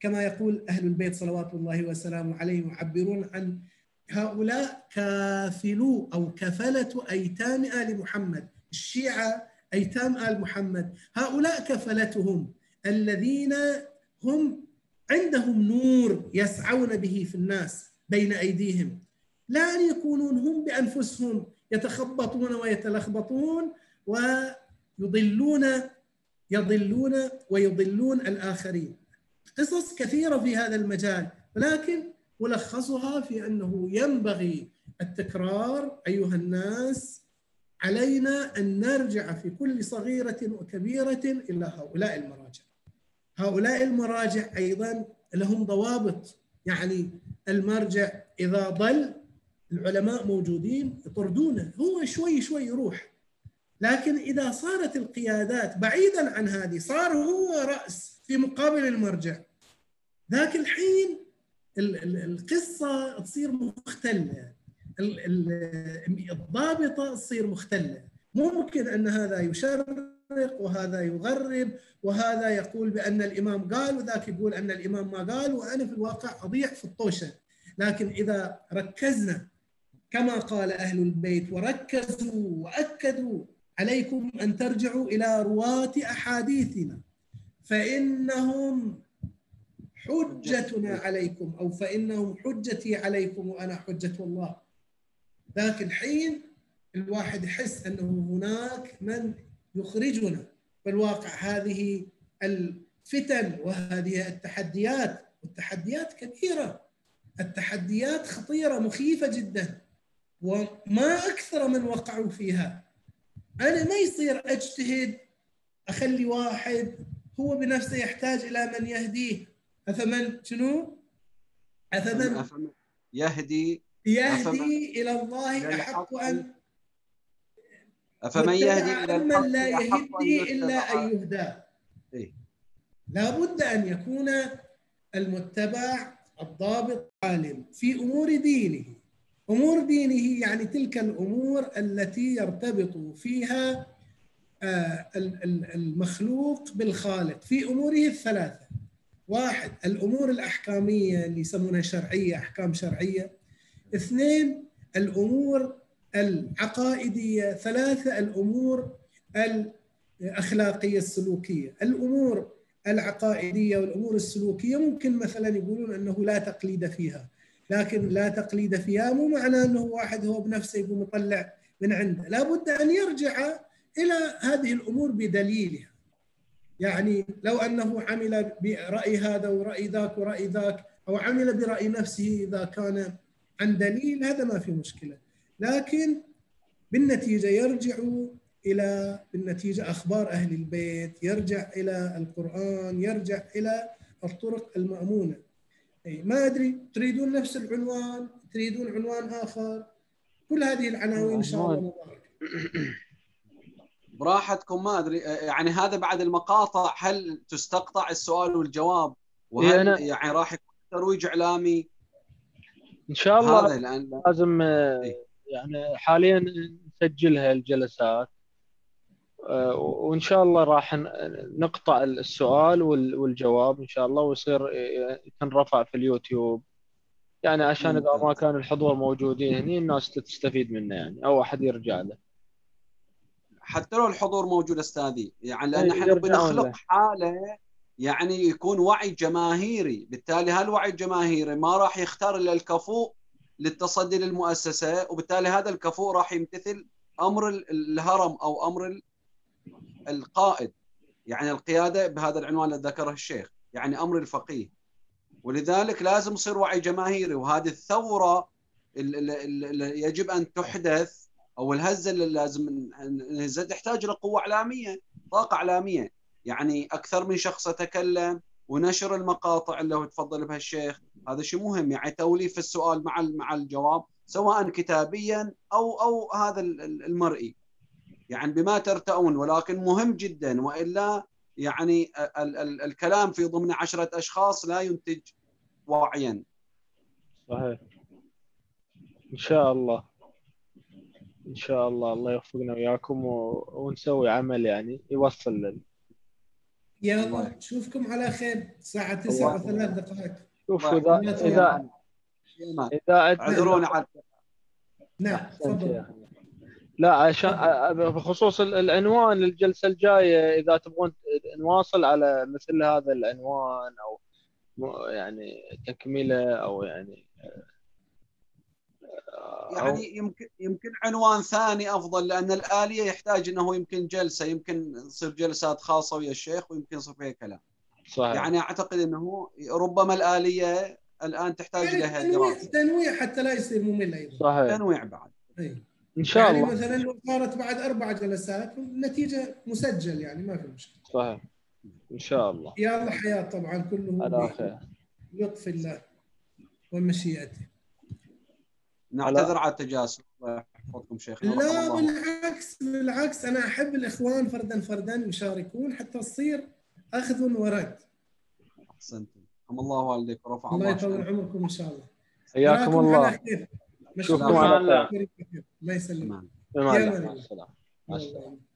كما يقول أهل البيت صلوات الله وسلامه عليهم يعبرون عن هؤلاء كافلو أو كفلة أيتام آل محمد، الشيعة أيتام آل محمد، هؤلاء كفلتهم الذين هم عندهم نور يسعون به في الناس بين أيديهم، لا ان يكونون هم بأنفسهم يتخبطون ويتلخبطون ويضلون يضلون ويضلون الآخرين. قصص كثيرة في هذا المجال، ولكن ملخصها في أنه ينبغي التكرار أيها الناس علينا أن نرجع في كل صغيرة وكبيرة إلى هؤلاء المراجع. هؤلاء المراجع أيضا لهم ضوابط. يعني المرجع إذا ضل العلماء موجودين يطردونه. هو شوي شوي يروح. لكن إذا صارت القيادات بعيدا عن هذه صار هو رأس في مقابل المرجع. ذاك الحين ال- ال- القصة تصير مختلة. ال- ال- الضابطة تصير مختلة. ممكن أن هذا يشرق وهذا يغرب وهذا يقول بأن الإمام قال وذاك يقول أن الإمام ما قال وأنا في الواقع أضيع في الطوشة. لكن إذا ركزنا كما قال أهل البيت وركزوا وأكدوا عليكم أن ترجعوا إلى رواة أحاديثنا فإنهم حجتنا عليكم أو فإنهم حجتي عليكم وأنا حجة الله. ذاك الحين الواحد يحس أنه هناك من يخرجنا. في الواقع هذه الفتن وهذه التحديات والتحديات كبيرة. التحديات خطيرة مخيفة جدا. وما أكثر من وقعوا فيها. أنا ما يصير أجتهد أخلي واحد هو بنفسه يحتاج إلى من يهديه. افمن شنو؟ افمن أفمن يهدي. يهدي إلى الله أحق أن أفمن يهدي إلى الحق لا أحق أن يهدي يتبع. أن يهدى. إيه. لا بد أن يكون المتبع الضابط عالم في أمور دينه. أمور دينه يعني تلك الأمور التي يرتبط فيها آه، ال- ال- المخلوق بالخالق في أموره الثلاثة. واحد الأمور الأحكامية اللي يسمونها شرعية أحكام شرعية. اثنين الأمور العقائدية. ثلاثة الأمور الأخلاقية السلوكية. الأمور العقائدية والأمور السلوكية ممكن مثلا يقولون أنه لا تقليد فيها لكن لا تقليد فيها مو معناه أنه واحد هو بنفسه يقوم يطلع من عنده. لابد أن يرجع إلى هذه الأمور بدليلها. يعني لو أنه عمل برأي هذا ورأي ذاك ورأي ذاك أو عمل برأي نفسه إذا كان عن دليل هذا ما في مشكلة. لكن بالنتيجة يرجع إلى بالنتيجة أخبار أهل البيت يرجع إلى القرآن يرجع إلى الطرق المأمونة. أي ما أدري تريدون نفس العنوان؟ تريدون عنوان آخر؟ كل هذه العناوين إن شاء الله مباركة. براحتكم ما أدري يعني هذا بعد المقاطع هل تستقطع السؤال والجواب إيه، وهل أنا- يعني راح يكون ترويج إعلامي إن شاء الله هذا لأن لازم آه، إيه. يعني حاليا نسجلها الجلسات آه، وإن شاء الله راح نقطع السؤال وال- والجواب إن شاء الله ويصير آه، تنرفع في اليوتيوب يعني عشان إذا ما. كان الحضور موجودين هني الناس تستفيد منه يعني أو أحد يرجع له حتى لو الحضور موجود أستاذي يعني لأن إيه، إحنا بنخلق له. حالة يعني يكون وعي جماهيري. بالتالي هالوعي الجماهيري ما راح يختار إلا الكفؤ للتصدي للمؤسسة وبالتالي هذا الكفؤ راح يمتثل أمر ال- الهرم أو أمر ال- القائد. يعني القيادة بهذا العنوان اللي ذكره الشيخ يعني أمر الفقيه. ولذلك لازم يصير وعي جماهيري وهذه الثورة اللي يجب أن تحدث أو الهزة اللي لازم نهزها تحتاج لقوة إعلامية طاقة إعلامية. يعني أكثر من شخص يتكلم ونشر المقاطع اللي هو تفضل بها الشيخ. هذا شيء مهم. يعني توليف السؤال مع مع الجواب سواء كتابيا أو أو هذا ال- ال- المرئي. يعني بما ترتؤون ولكن مهم جدا. وإلا يعني ال ال الكلام في ضمن عشرة أشخاص لا ينتج وعيا صحيح. إن شاء الله. إن شاء الله الله يوفقنا وياكم و... ونسوي عمل يعني يوصل لل... يلا نشوفكم على خير. الساعة 9 وثلاث دقائق. شوف اذا اذا. إذا اعذرونا على نعم تفضل. لا عشان بخصوص ال- العنوان للجلسه الجاية إذا تبغون نواصل على مثل هذا العنوان أو يعني تكملة أو يعني يعني يمكن يمكن عنوان ثاني أفضل لأن الآلية يحتاج إنه يمكن جلسة يمكن تصير جلسات خاصة ويا الشيخ ويمكن يصير فيها كلام. صحيح. يعني أعتقد إنه ربما الآلية الآن تحتاج يعني لها تنويع دراسه تنويع حتى لا يصير ممل أيضا. صحيح. تنويع بعد. أي. إن شاء يعني الله. مثلا لو صارت بعد أربع جلسات النتيجه مسجل يعني ما في مشكلة. صحيح. إن شاء الله. يا الله حياة طبعا كله على خير. بلطف الله ومشيئته. نعتذر على التجاسس الله يحفظكم شيخنا لا. بالعكس بالعكس. أنا أحب الإخوان فردا فردا يشاركون حتى تصير أخذ ورد. أحسنتم. الله والديك ورفع الله الله يطول. عمركم إن شاء الله. حياكم الله. نشوفكم مشكور. على خير. الله يسلمك. مع السلامة. مع السلامة.